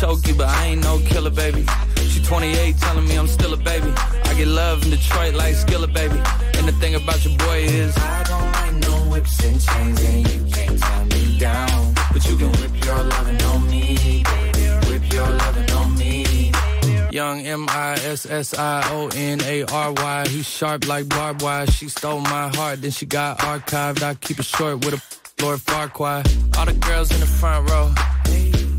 Choke you, but I ain't no killer, baby. She 28, telling me I'm still a baby. I get love in Detroit like Skillet, baby. And the thing about your boy is I don't like no whips and chains, and you can't tie me down. But you can whip your lovin' on me, baby. Whip your lovin' on me. Young M I S S I O N A R Y. He's sharp like barbed wire. She stole my heart, then she got archived. I keep it short with a Lord Farquhar. All the girls in the front row.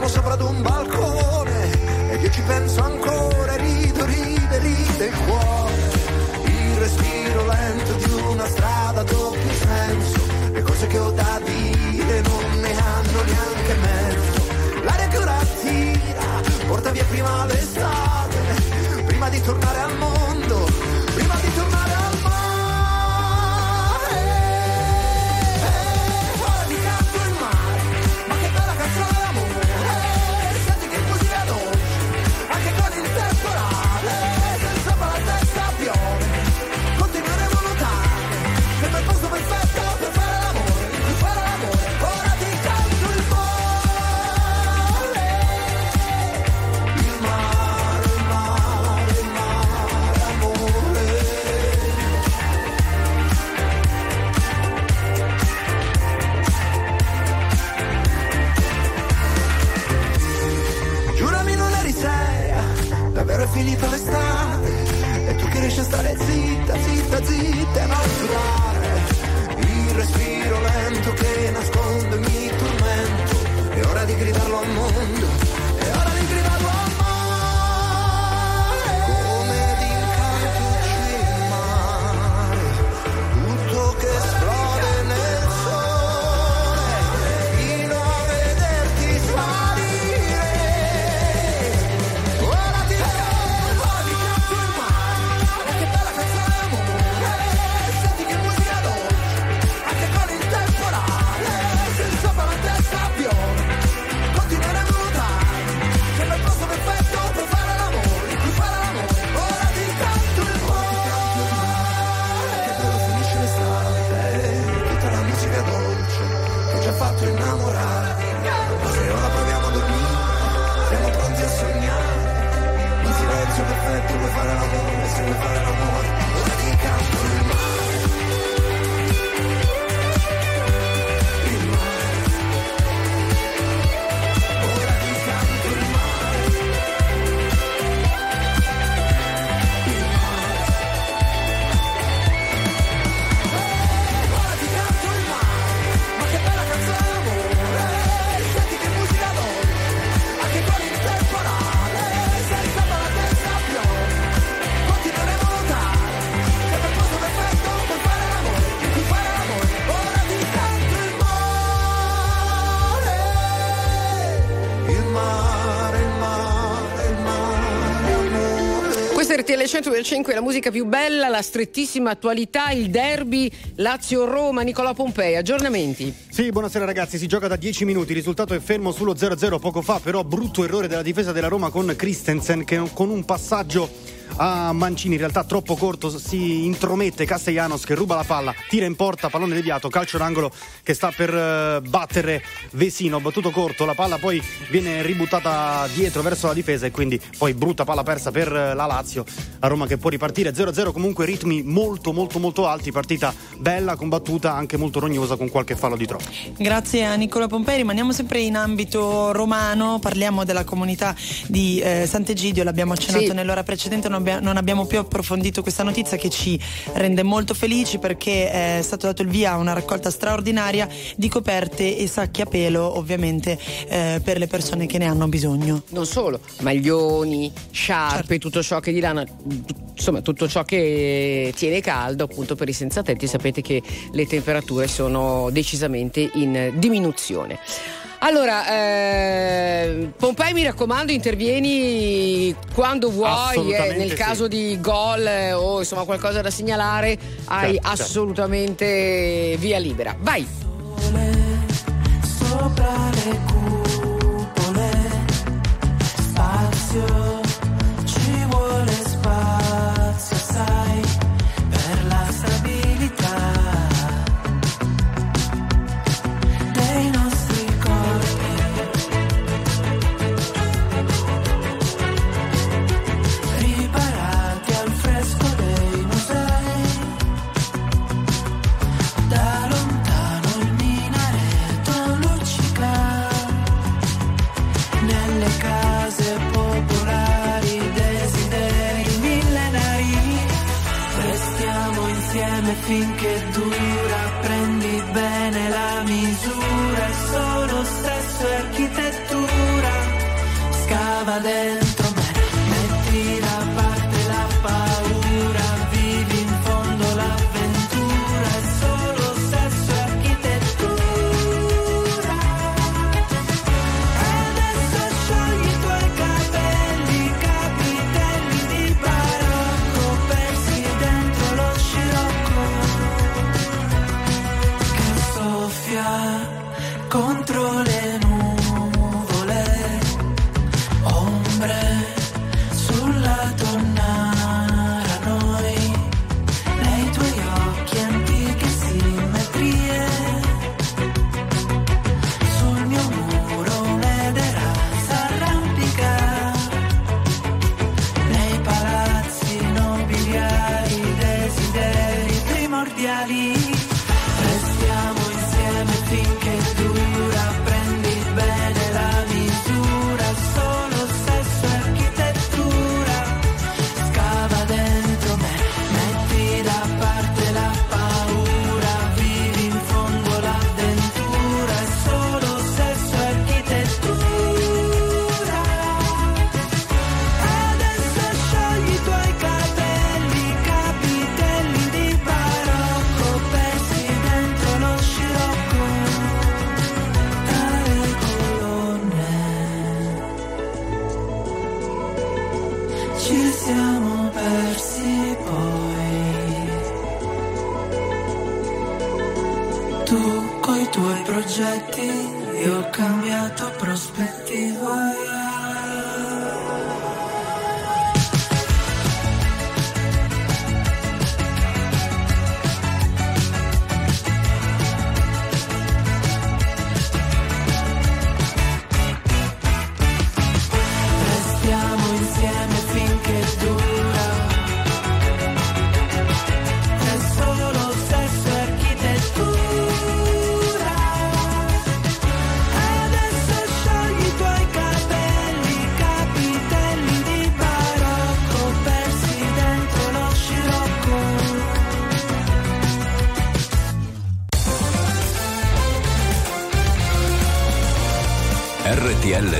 Fermo sopra ad un balcone E io ci penso ancora, rido, ride, ride il cuore. Il respiro lento di una strada a doppio senso Le cose che ho da dire non ne hanno neanche mezzo. L'aria che ora tira, porta via prima l'estate prima di tornare al mondo, È RTL 105, la musica più bella, la strettissima attualità, il derby Lazio-Roma, Nicola Pompei, aggiornamenti. Sì, buonasera ragazzi, si gioca da 10 minuti, il risultato è fermo sullo 0-0 poco fa, però brutto errore della difesa della Roma con Christensen che con un passaggio a Mancini, in realtà troppo corto, si intromette Castellanos che ruba la palla, tira in porta, pallone deviato, calcio d'angolo che sta per eh, battere Vesino, battuto corto, la palla poi viene ributtata dietro verso la difesa e quindi poi brutta palla persa per eh, la Lazio, A Roma che può ripartire 0-0, comunque ritmi molto molto molto alti, partita bella, combattuta, anche molto rognosa con qualche fallo di troppo. Grazie a Nicola Pompei, rimaniamo sempre in ambito romano, parliamo della comunità di eh, Sant'Egidio, l'abbiamo accennato sì. nell'ora precedente, non abbiamo non abbiamo più approfondito questa notizia che ci rende molto felici perché eh, è stato dato il via a una raccolta straordinaria di coperte e sacchi a pelo ovviamente eh, per le persone che ne hanno bisogno. Non solo, maglioni, sciarpe, certo. tutto ciò che di lana, insomma tutto ciò che tiene caldo appunto per i senza tetti sapete che le temperature sono decisamente in diminuzione. Allora, eh, Pompei mi raccomando, intervieni quando vuoi, eh, nel sì. caso di gol eh, o insomma qualcosa da segnalare, certo, hai assolutamente certo. via libera. Vai! Sole, sopra le cupole, spazio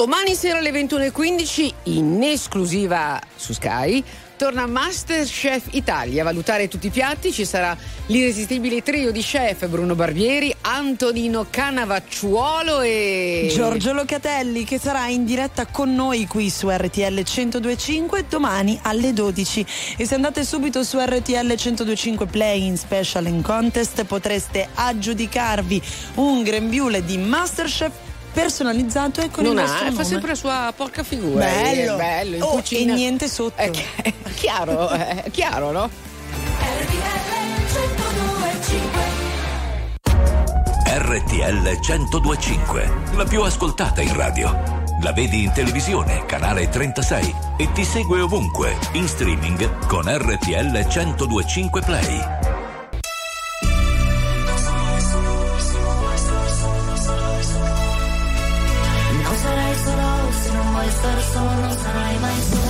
Domani sera alle 21.15 in esclusiva su Sky torna Masterchef Italia. A valutare tutti i piatti ci sarà l'irresistibile trio di chef Bruno Barbieri, Antonino Canavacciuolo e Giorgio Locatelli che sarà in diretta con noi qui su RTL 1025 domani alle 12. E se andate subito su RTL 1025 Play in Special in Contest potreste aggiudicarvi un grembiule di Masterchef personalizzato e con non il nostro eh, ha, nome. fa sempre la sua porca figura. Bello, eh, bello, in oh, cucina. E niente sotto. Eh, è chiaro, è chiaro, no? RTL 1025, la più ascoltata in radio. La vedi in televisione, canale 36 e ti segue ovunque, in streaming con RTL 1025 Play. Sarsono sarai mai solo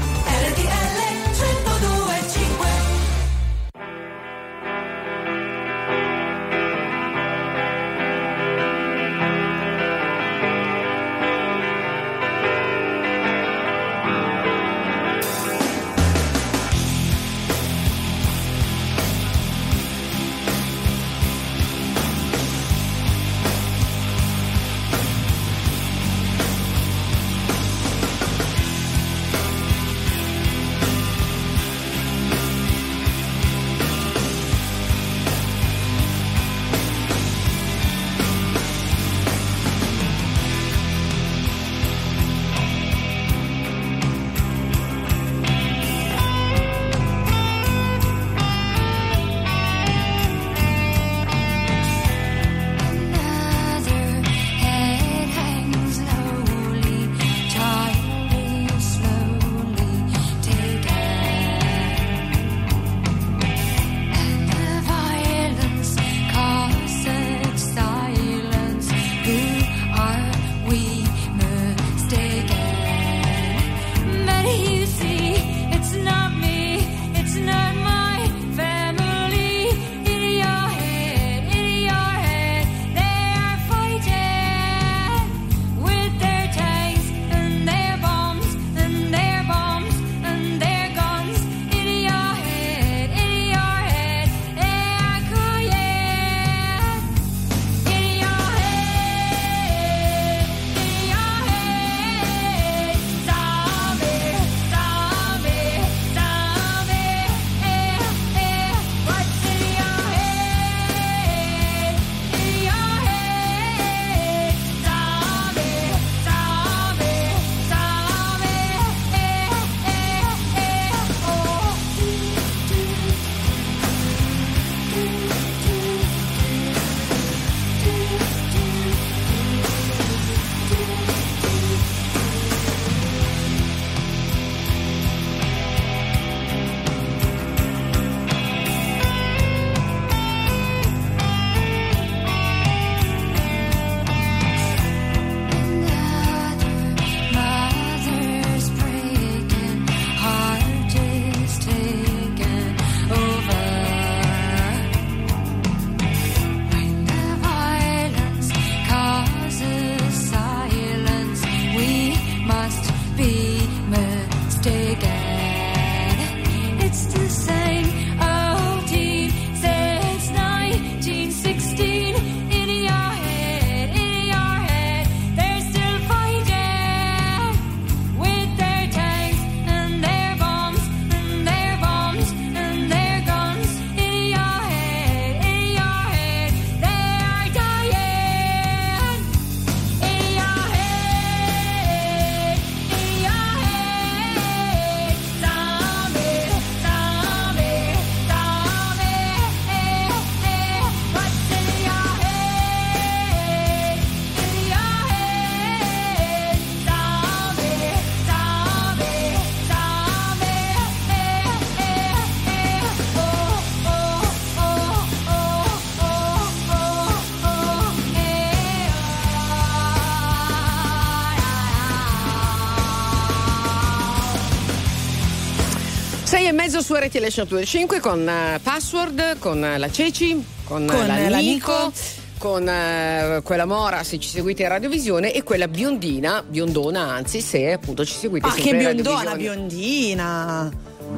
pomeriggio su RTL 125 con uh, Password, con uh, la Ceci, con, eh, con la, la Nico con eh, quella Mora se ci seguite in radiovisione e quella biondina, biondona anzi se appunto ci seguite ah, sempre che biondona, biondina.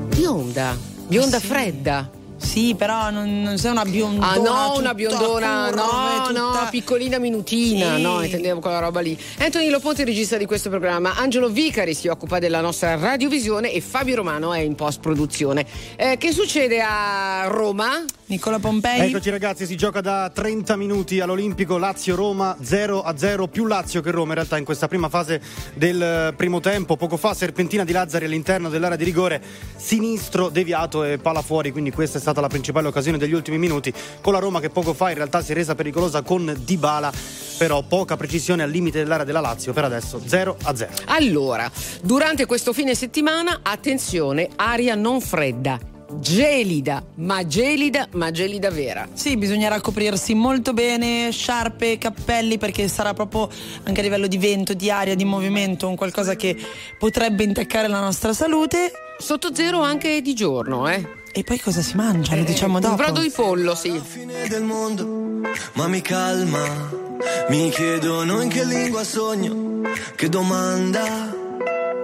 Bionda, bionda ah, sì. fredda. Sì, però non, non sei una biondona. Ah no, tutta una biondona, curva no, tutta- no, piccolina minutina, Sì. no, intendevo quella roba lì. Anthony Loponte, regista di questo programma, Angelo Vicari si occupa della nostra radiovisione e Fabio Romano è in post produzione. Eh, che succede a Roma? Nicola Pompei. Eccoci ragazzi, si gioca da 30 minuti all'Olimpico Lazio-Roma 0 a 0, più Lazio che Roma in realtà in questa prima fase del eh, primo tempo. Poco fa serpentina di Lazzari all'interno dell'area di rigore, sinistro deviato e palla fuori, quindi questa è stata la principale occasione degli ultimi minuti con la Roma che poco fa in realtà si è resa pericolosa con Dybala, però poca precisione al limite dell'area della Lazio per adesso 0 a 0. Allora, durante questo fine settimana, attenzione, aria non fredda, gelida, ma gelida, ma gelida vera. Sì, bisognerà coprirsi molto bene, sciarpe, cappelli, perché sarà proprio anche a livello di vento, di aria, di movimento, un qualcosa che potrebbe intaccare la nostra salute. Sotto zero anche di giorno, eh. E poi cosa si mangia? Lo diciamo dopo. Un brodo di pollo, sì. fine del mondo, ma mi calma. Mi chiedono in che lingua sogno, che domanda.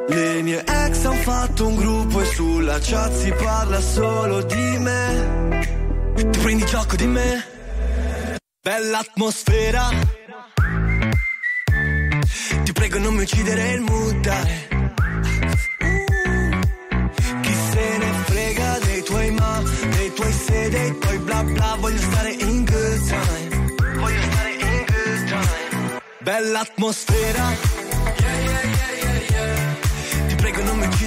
Le mie ex han fatto un gruppo e sulla chat si parla solo di me. Ti prendi gioco di me? Bella atmosfera. Ti prego non mi uccidere il mood, dai. Chi se ne frega dei tuoi ma, dei tuoi se, dei tuoi bla bla, voglio stare in good time. Voglio stare in good time. Bella atmosfera.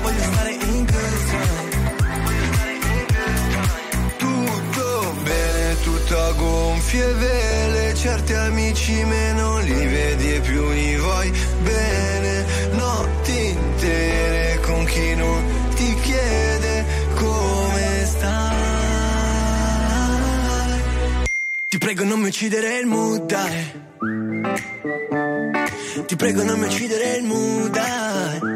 voglio stare in good. Tutto bene, tutto a gonfie vele, certi amici meno li vedi e più li vuoi bene. Notti intere con chi non ti chiede come stai. Ti prego non mi uccidere il dai. Ti prego non mi uccidere il dai.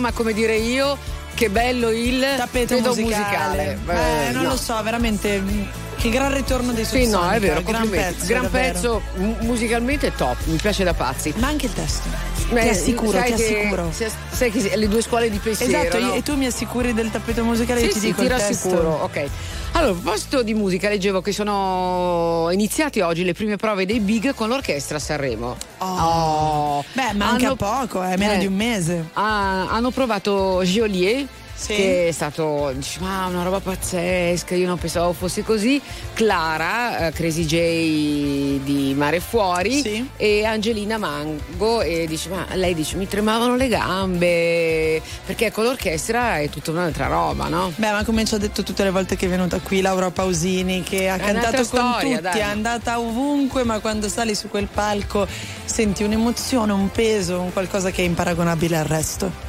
Ma come dire io, che bello il tappeto musicale. Beh, Eh, non no. lo so, veramente. Che gran ritorno dei Sì, no, è vero, gran pezzo. Gran pezzo, mu- musicalmente top, mi piace da pazzi. Ma anche il testo. Beh, ti assicuro, sai ti che- assicuro. sai- Sai che le due scuole di pensiero. Esatto, no? e tu mi assicuri del tappeto musicale Sì, io ti sì, dico ti il rassicuro, testo. ok. Allora, a proposito di musica, leggevo che sono iniziate oggi le prime prove dei Big con l'orchestra a Sanremo. Oh. Beh, manca Hanno- poco, è meno eh, di un mese. ah, hanno provato Giolier. Sì. Che è stato, dici, ma una roba pazzesca, io non pensavo fosse così. Clara, eh, Crazy J di Mare Fuori Sì. e Angelina Mango e dice, ma lei dice, mi tremavano le gambe, perché con l'orchestra è tutta un'altra roba, no? Beh, ma come ci ha detto tutte le volte che è venuta qui Laura Pausini, che ha È cantato con storia, tutti, dai. è andata ovunque, ma quando sali su quel palco senti un'emozione, un peso, un qualcosa che è imparagonabile al resto.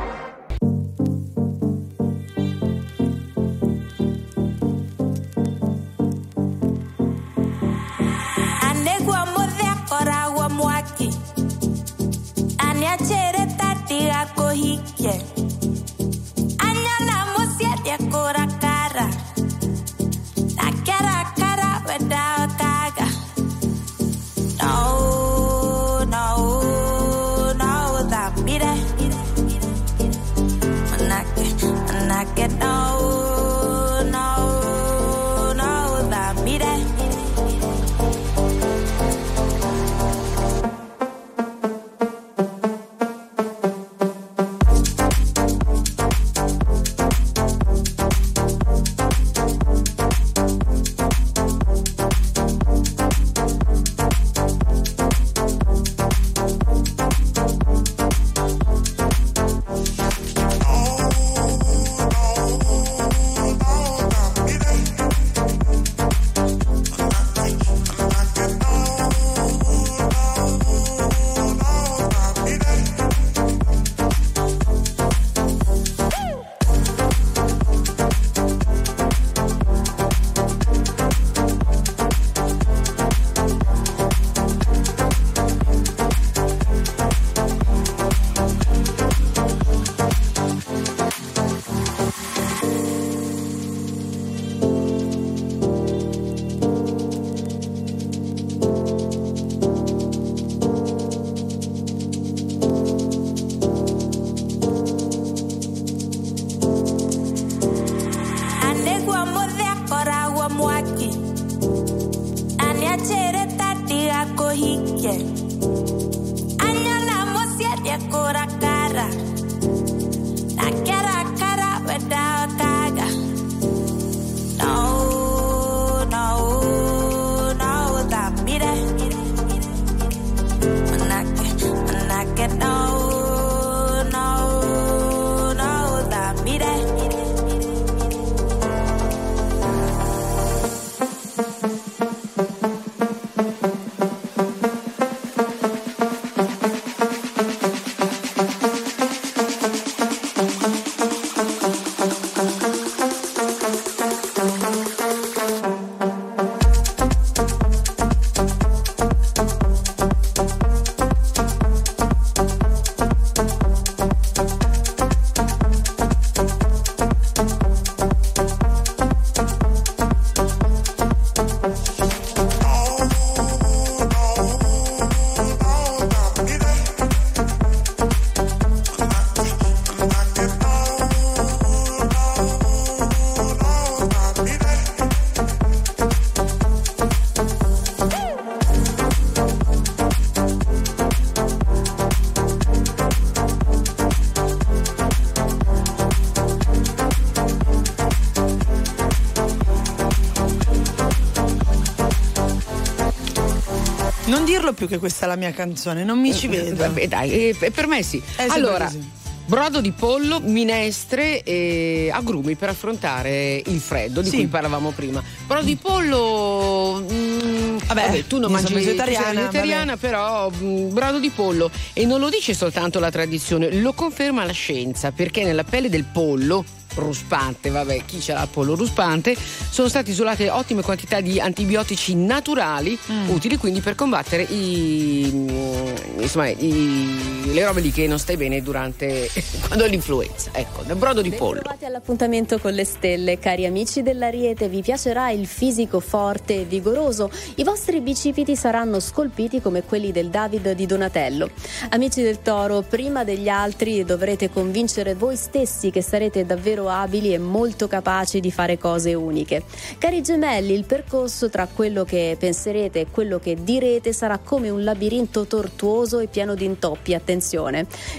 Più che questa è la mia canzone, non mi ci vedo. Vabbè, dai, eh, per me sì. Eh, allora, così. brodo di pollo, minestre e agrumi per affrontare il freddo di Sì. cui parlavamo prima. Brodo di pollo. mm, Vabbè, tu non mangi vegetariana, vegetariana, però mm, brodo di pollo. E non lo dice soltanto la tradizione, lo conferma la scienza, perché nella pelle del pollo ruspante, vabbè, chi ce l'ha il pollo ruspante, sono state isolate ottime quantità di antibiotici naturali Mm. utili quindi per combattere i, mm, insomma, i- le robe che non stai bene durante quando l'influenza. Ecco, del brodo di pollo. Bentrovati all'appuntamento con le stelle, cari amici dell'Ariete, vi piacerà il fisico forte e vigoroso. I vostri bicipiti saranno scolpiti come quelli del David di Donatello. Amici del Toro, prima degli altri dovrete convincere voi stessi che sarete davvero abili e molto capaci di fare cose uniche. Cari gemelli, il percorso tra quello che penserete e quello che direte sarà come un labirinto tortuoso e pieno di intoppi. Attenzione.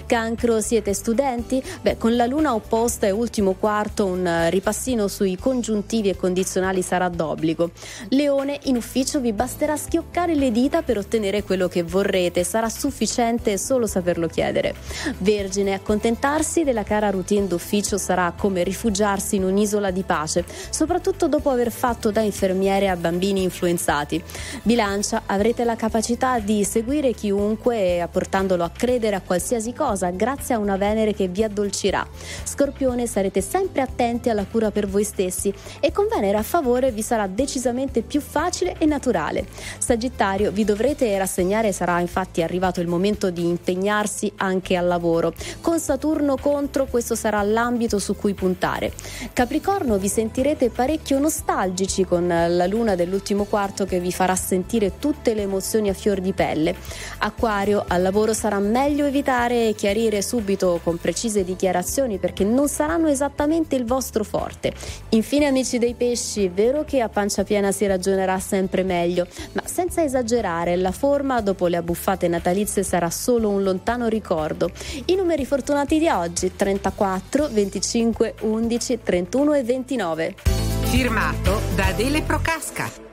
Cancro, siete studenti? Beh, con la luna opposta e ultimo quarto un eh, ripassino sui congiuntivi e condizionali sarà d'obbligo. Leone, in ufficio vi basterà schioccare le dita per ottenere quello che vorrete, sarà sufficiente solo saperlo chiedere. Vergine, accontentarsi della cara routine d'ufficio sarà come rifugiarsi in un'isola di pace, soprattutto dopo aver fatto da infermiere a bambini influenzati. Bilancia, avrete la capacità di seguire chiunque eh, portandolo a credere a qualsiasi cosa grazie a una Venere che vi addolcirà. Scorpione, sarete sempre attenti alla cura per voi stessi e con Venere a favore vi sarà decisamente più facile e naturale. Sagittario, vi dovrete rassegnare, sarà infatti arrivato il momento di impegnarsi anche al lavoro. Con Saturno contro questo sarà l'ambito su cui puntare. Capricorno, vi sentirete parecchio nostalgici con la luna dell'ultimo quarto che vi farà sentire tutte le emozioni a fior di pelle. Acquario, al lavoro sarà meglio evitare e chiarire subito con precise dichiarazioni perché non saranno esattamente il vostro forte. Infine amici dei pesci, è vero che a pancia piena si ragionerà sempre meglio, ma senza esagerare, la forma dopo le abbuffate natalizie sarà solo un lontano ricordo. I numeri fortunati di oggi 34, 25, 11, 31 e 29. Firmato da Adele Procasca.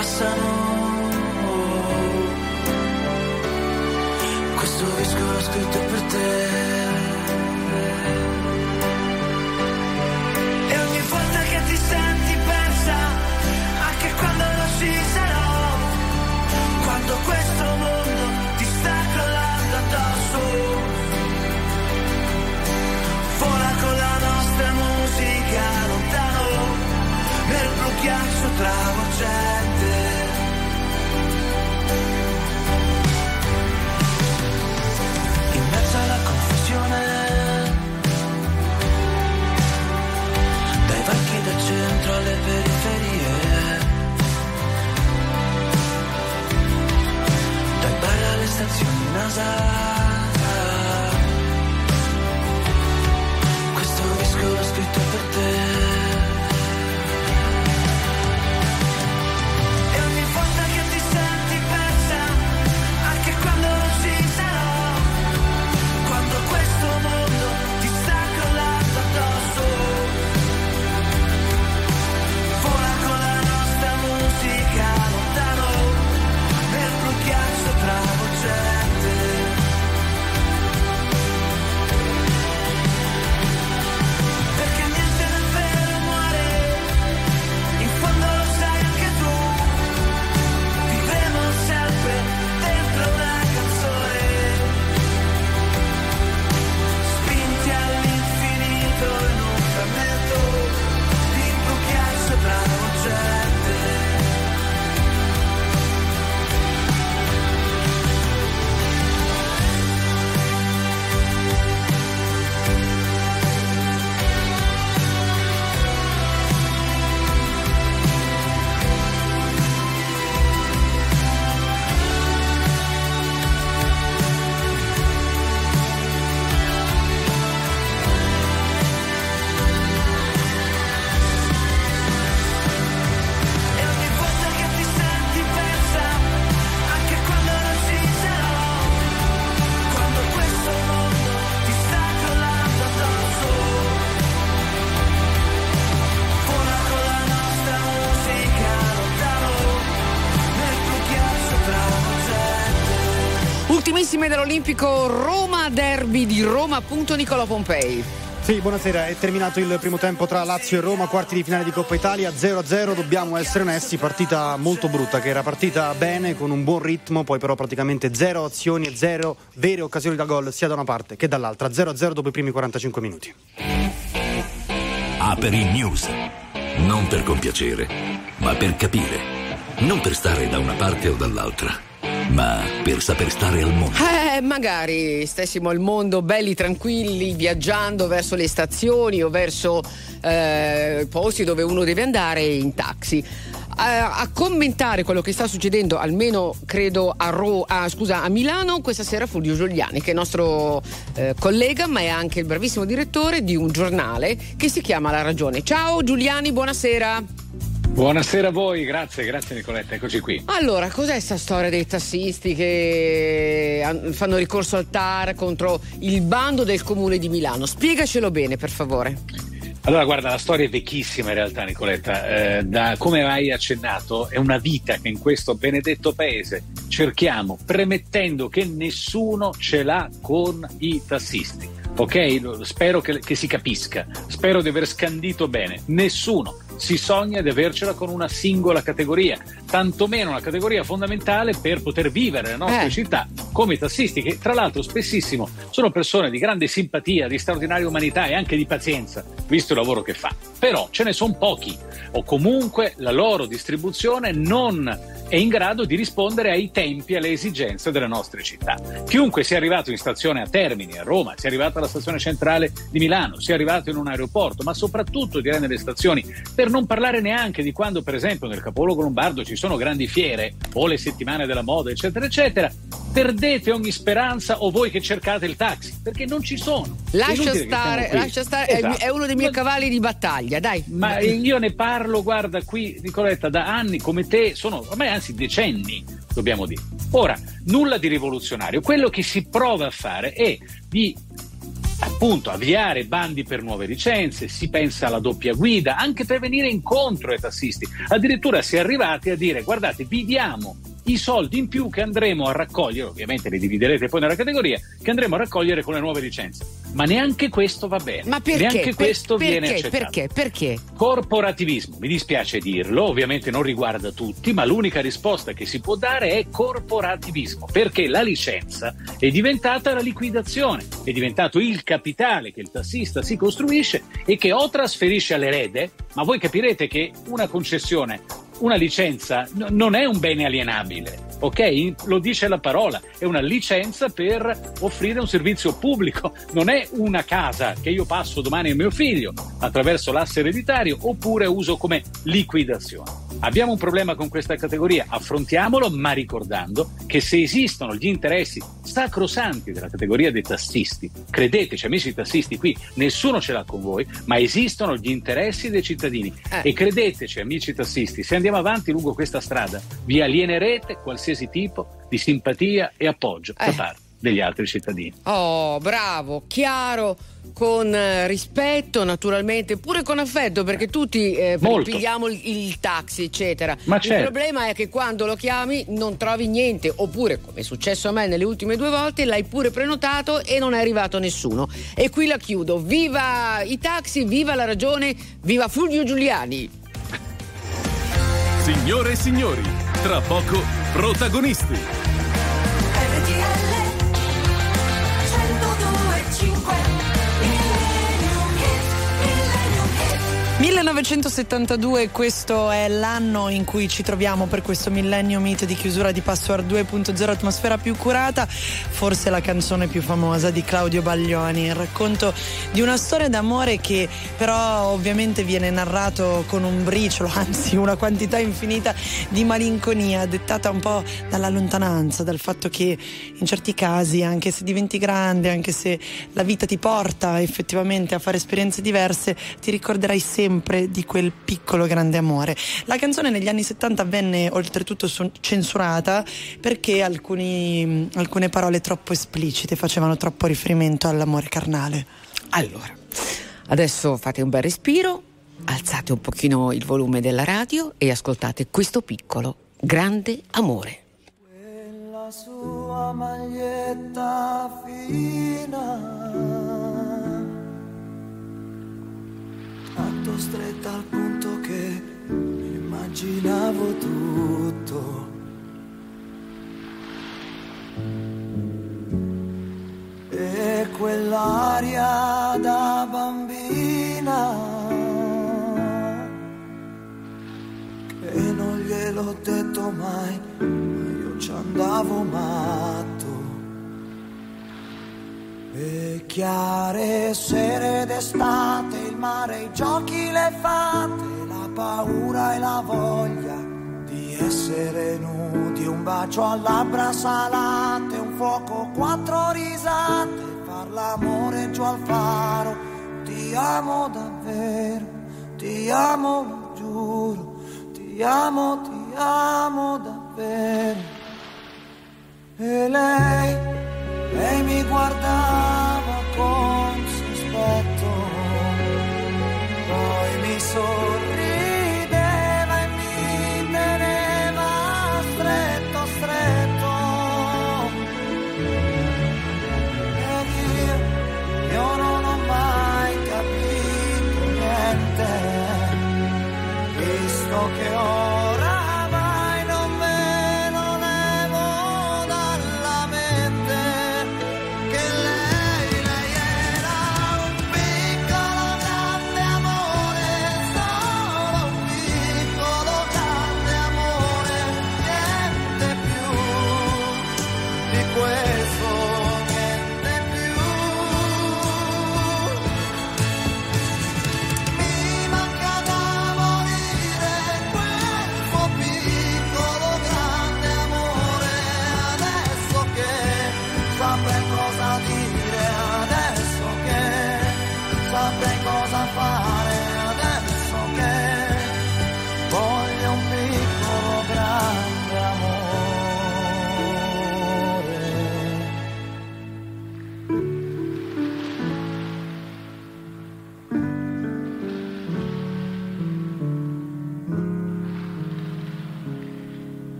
Passano. Questo disco l'ho scritto per te. E ogni volta che ti senti persa anche quando non ci sarò. Quando questo mondo ti sta crollando addosso. Vola con la nostra musica lontano nel blu ghiaccio travolgente dell'Olimpico Roma Derby di Roma, appunto Nicola Pompei. Sì, buonasera, è terminato il primo tempo tra Lazio e Roma, quarti di finale di Coppa Italia, 0-0, dobbiamo essere onesti, partita molto brutta, che era partita bene, con un buon ritmo, poi però praticamente zero azioni e zero vere occasioni da gol, sia da una parte che dall'altra, 0-0 dopo i primi 45 minuti. Aperi News. Non per compiacere, ma per capire. Non per stare da una parte o dall'altra, ma per saper stare al mondo. Eh, magari stessimo al mondo belli tranquilli, viaggiando verso le stazioni o verso eh, posti dove uno deve andare in taxi. A, a commentare quello che sta succedendo, almeno credo a, Ro- a, scusa, a Milano, questa sera Fulvio Giuliani, che è nostro eh, collega, ma è anche il bravissimo direttore di un giornale che si chiama La Ragione. Ciao Giuliani, buonasera. Buonasera a voi, grazie, grazie Nicoletta, eccoci qui. Allora, cos'è questa storia dei tassisti che fanno ricorso al TAR contro il bando del comune di Milano? Spiegacelo bene, per favore. Allora, guarda, la storia è vecchissima in realtà, Nicoletta. Eh, da, come hai accennato, è una vita che in questo benedetto paese cerchiamo, premettendo che nessuno ce l'ha con i tassisti. Ok? Spero che, che si capisca, spero di aver scandito bene. Nessuno si sogna di avercela con una singola categoria, tantomeno una categoria fondamentale per poter vivere le nostre Eh. città come i tassisti, che tra l'altro spessissimo sono persone di grande simpatia, di straordinaria umanità e anche di pazienza, visto il lavoro che fa. Però ce ne sono pochi, o comunque la loro distribuzione non è in grado di rispondere ai tempi e alle esigenze delle nostre città. Chiunque sia arrivato in stazione a Termini, a Roma, sia arrivato alla stazione centrale di Milano, sia arrivato in un aeroporto, ma soprattutto direi nelle stazioni, per non parlare neanche di quando, per esempio, nel capoluogo lombardo ci sono grandi fiere o le settimane della moda, eccetera, eccetera, perdete ogni speranza o voi che cercate il taxi, perché non ci sono. Lascia stare, lascia stare, Esatto. è uno dei miei cavalli di battaglia, dai. Ma io ne parlo, guarda, qui, Nicoletta, da anni come te, sono ormai anzi decenni, dobbiamo dire. Ora, nulla di rivoluzionario. Quello che si prova a fare è di appunto avviare bandi per nuove licenze, si pensa alla doppia guida, anche per venire incontro ai tassisti. Addirittura si è arrivati a dire guardate, vi diamo i soldi in più che andremo a raccogliere, ovviamente li dividerete poi nella categoria, che andremo a raccogliere con le nuove licenze. Ma neanche questo va bene. Ma perché? Neanche Per- questo viene perché? accettato. Perché? Perché? Corporativismo, mi dispiace dirlo, ovviamente non riguarda tutti, ma l'unica risposta che si può dare è corporativismo, perché la licenza è diventata la liquidazione, è diventato il capitale che il tassista si costruisce e che o trasferisce all'erede, ma voi capirete che una concessione, una licenza n- non è un bene alienabile, ok? Lo dice la parola, è una licenza per offrire un servizio pubblico, non è una casa che io passo domani a mio figlio attraverso l'asse ereditario oppure uso come liquidazione. Abbiamo un problema con questa categoria, affrontiamolo, ma ricordando che se esistono gli interessi sacrosanti della categoria dei tassisti, credeteci amici tassisti qui, nessuno ce l'ha con voi, ma esistono gli interessi dei cittadini. E credeteci amici tassisti, se andiamo avanti lungo questa strada vi alienerete qualsiasi tipo di simpatia e appoggio da parte degli altri cittadini. Oh, bravo, chiaro, con eh, rispetto naturalmente, pure con affetto, perché tutti eh, pigliamo il, il taxi, eccetera. Ma il certo. problema è che quando lo chiami non trovi niente, oppure, come è successo a me nelle ultime due volte, l'hai pure prenotato e non è arrivato nessuno. E qui la chiudo. Viva i taxi, viva la ragione, viva Fulvio Giuliani. Signore e signori, tra poco protagonisti. 102.5 1972, questo è l'anno in cui ci troviamo per questo Millennium Meet di chiusura di Password 2.0 Atmosfera più curata, forse la canzone più famosa di Claudio Baglioni, il racconto di una storia d'amore che però ovviamente viene narrato con un briciolo, anzi una quantità infinita di malinconia, dettata un po' dalla lontananza, dal fatto che in certi casi, anche se diventi grande, anche se la vita ti porta effettivamente a fare esperienze diverse, ti ricorderai sempre di quel piccolo grande amore. La canzone negli anni 70 venne oltretutto su- censurata perché alcuni- alcune parole troppo esplicite facevano troppo riferimento all'amore carnale. Allora, adesso fate un bel respiro, alzate un pochino il volume della radio e ascoltate questo piccolo grande amore. Quella la sua maglietta fina tanto stretta al punto che mi immaginavo tutto. E quell'aria da bambina che non gliel'ho detto mai ma io ci andavo matto e chiare sere d'estate, il mare, i giochi, le fate, la paura e la voglia di essere nudi, un bacio a labbra salate, un fuoco, quattro risate, far l'amore giù al faro. Ti amo davvero, ti amo, lo giuro, ti amo, ti amo davvero. E lei, lei mi guardava con sospetto, poi mi sorrideva e mi teneva stretto, stretto. Ed io, io non ho mai capito niente, visto che oramai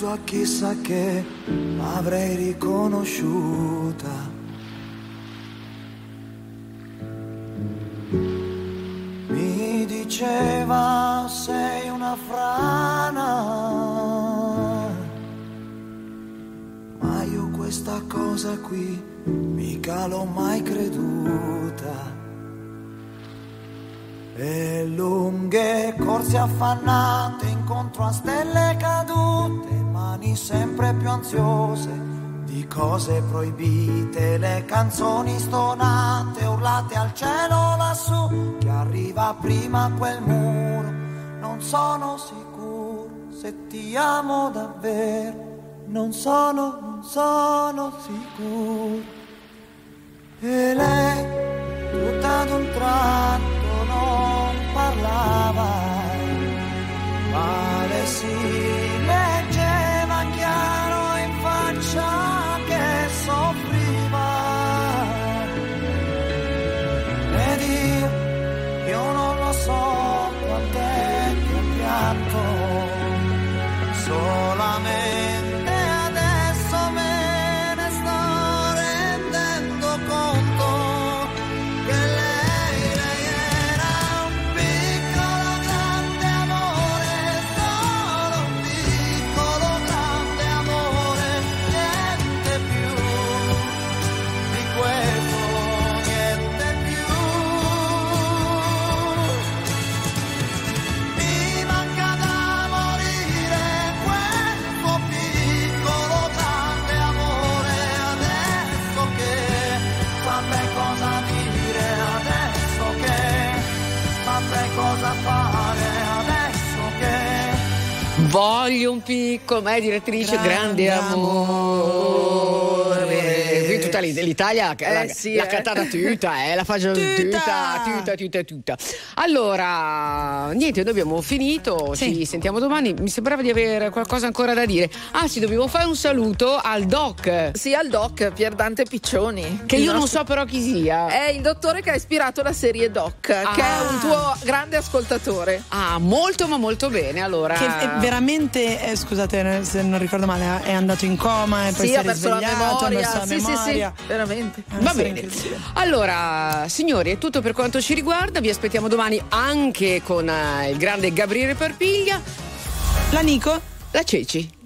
mezzo a chissà che l'avrei riconosciuta. Mi diceva sei una frana, ma io questa cosa qui mica l'ho mai creduta. E lunghe corse affannate incontro a stelle cadute, mani sempre più ansiose di cose proibite, le canzoni stonate, urlate al cielo lassù, che arriva prima quel muro. Non sono sicuro se ti amo davvero, non sono, non sono sicuro. E lei, tutta ad un tratto, non parlava, ma le si Voglio un piccolo, ma è direttrice, grande, amore. Qui tutta l'It- l'Italia Eh, la, sì, la eh. cantata tutta, eh, la faccio tutta, tutta, tutta, tutta. Allora, niente, noi abbiamo finito, ci sentiamo domani. Mi sembrava di avere qualcosa ancora da dire. Ah, sì, dobbiamo fare un saluto al doc. Sì, al doc Pierdante Piccioni. Che io non nostro- so però chi sia. È il dottore che ha ispirato la serie Doc, che è un tuo grande ascoltatore. Ah, molto ma molto bene. Allora, Che è veramente, eh, scusate se non ricordo male, è andato in coma e poi Sì, si è ha perso la risvegliato, ha memoria. perso la Sì, sì, sì, veramente. Va bene. Allora, signori, è tutto per quanto ci riguarda. Vi aspettiamo domani anche con eh, il grande Gabriele Parpiglia. La Nico. La Ceci.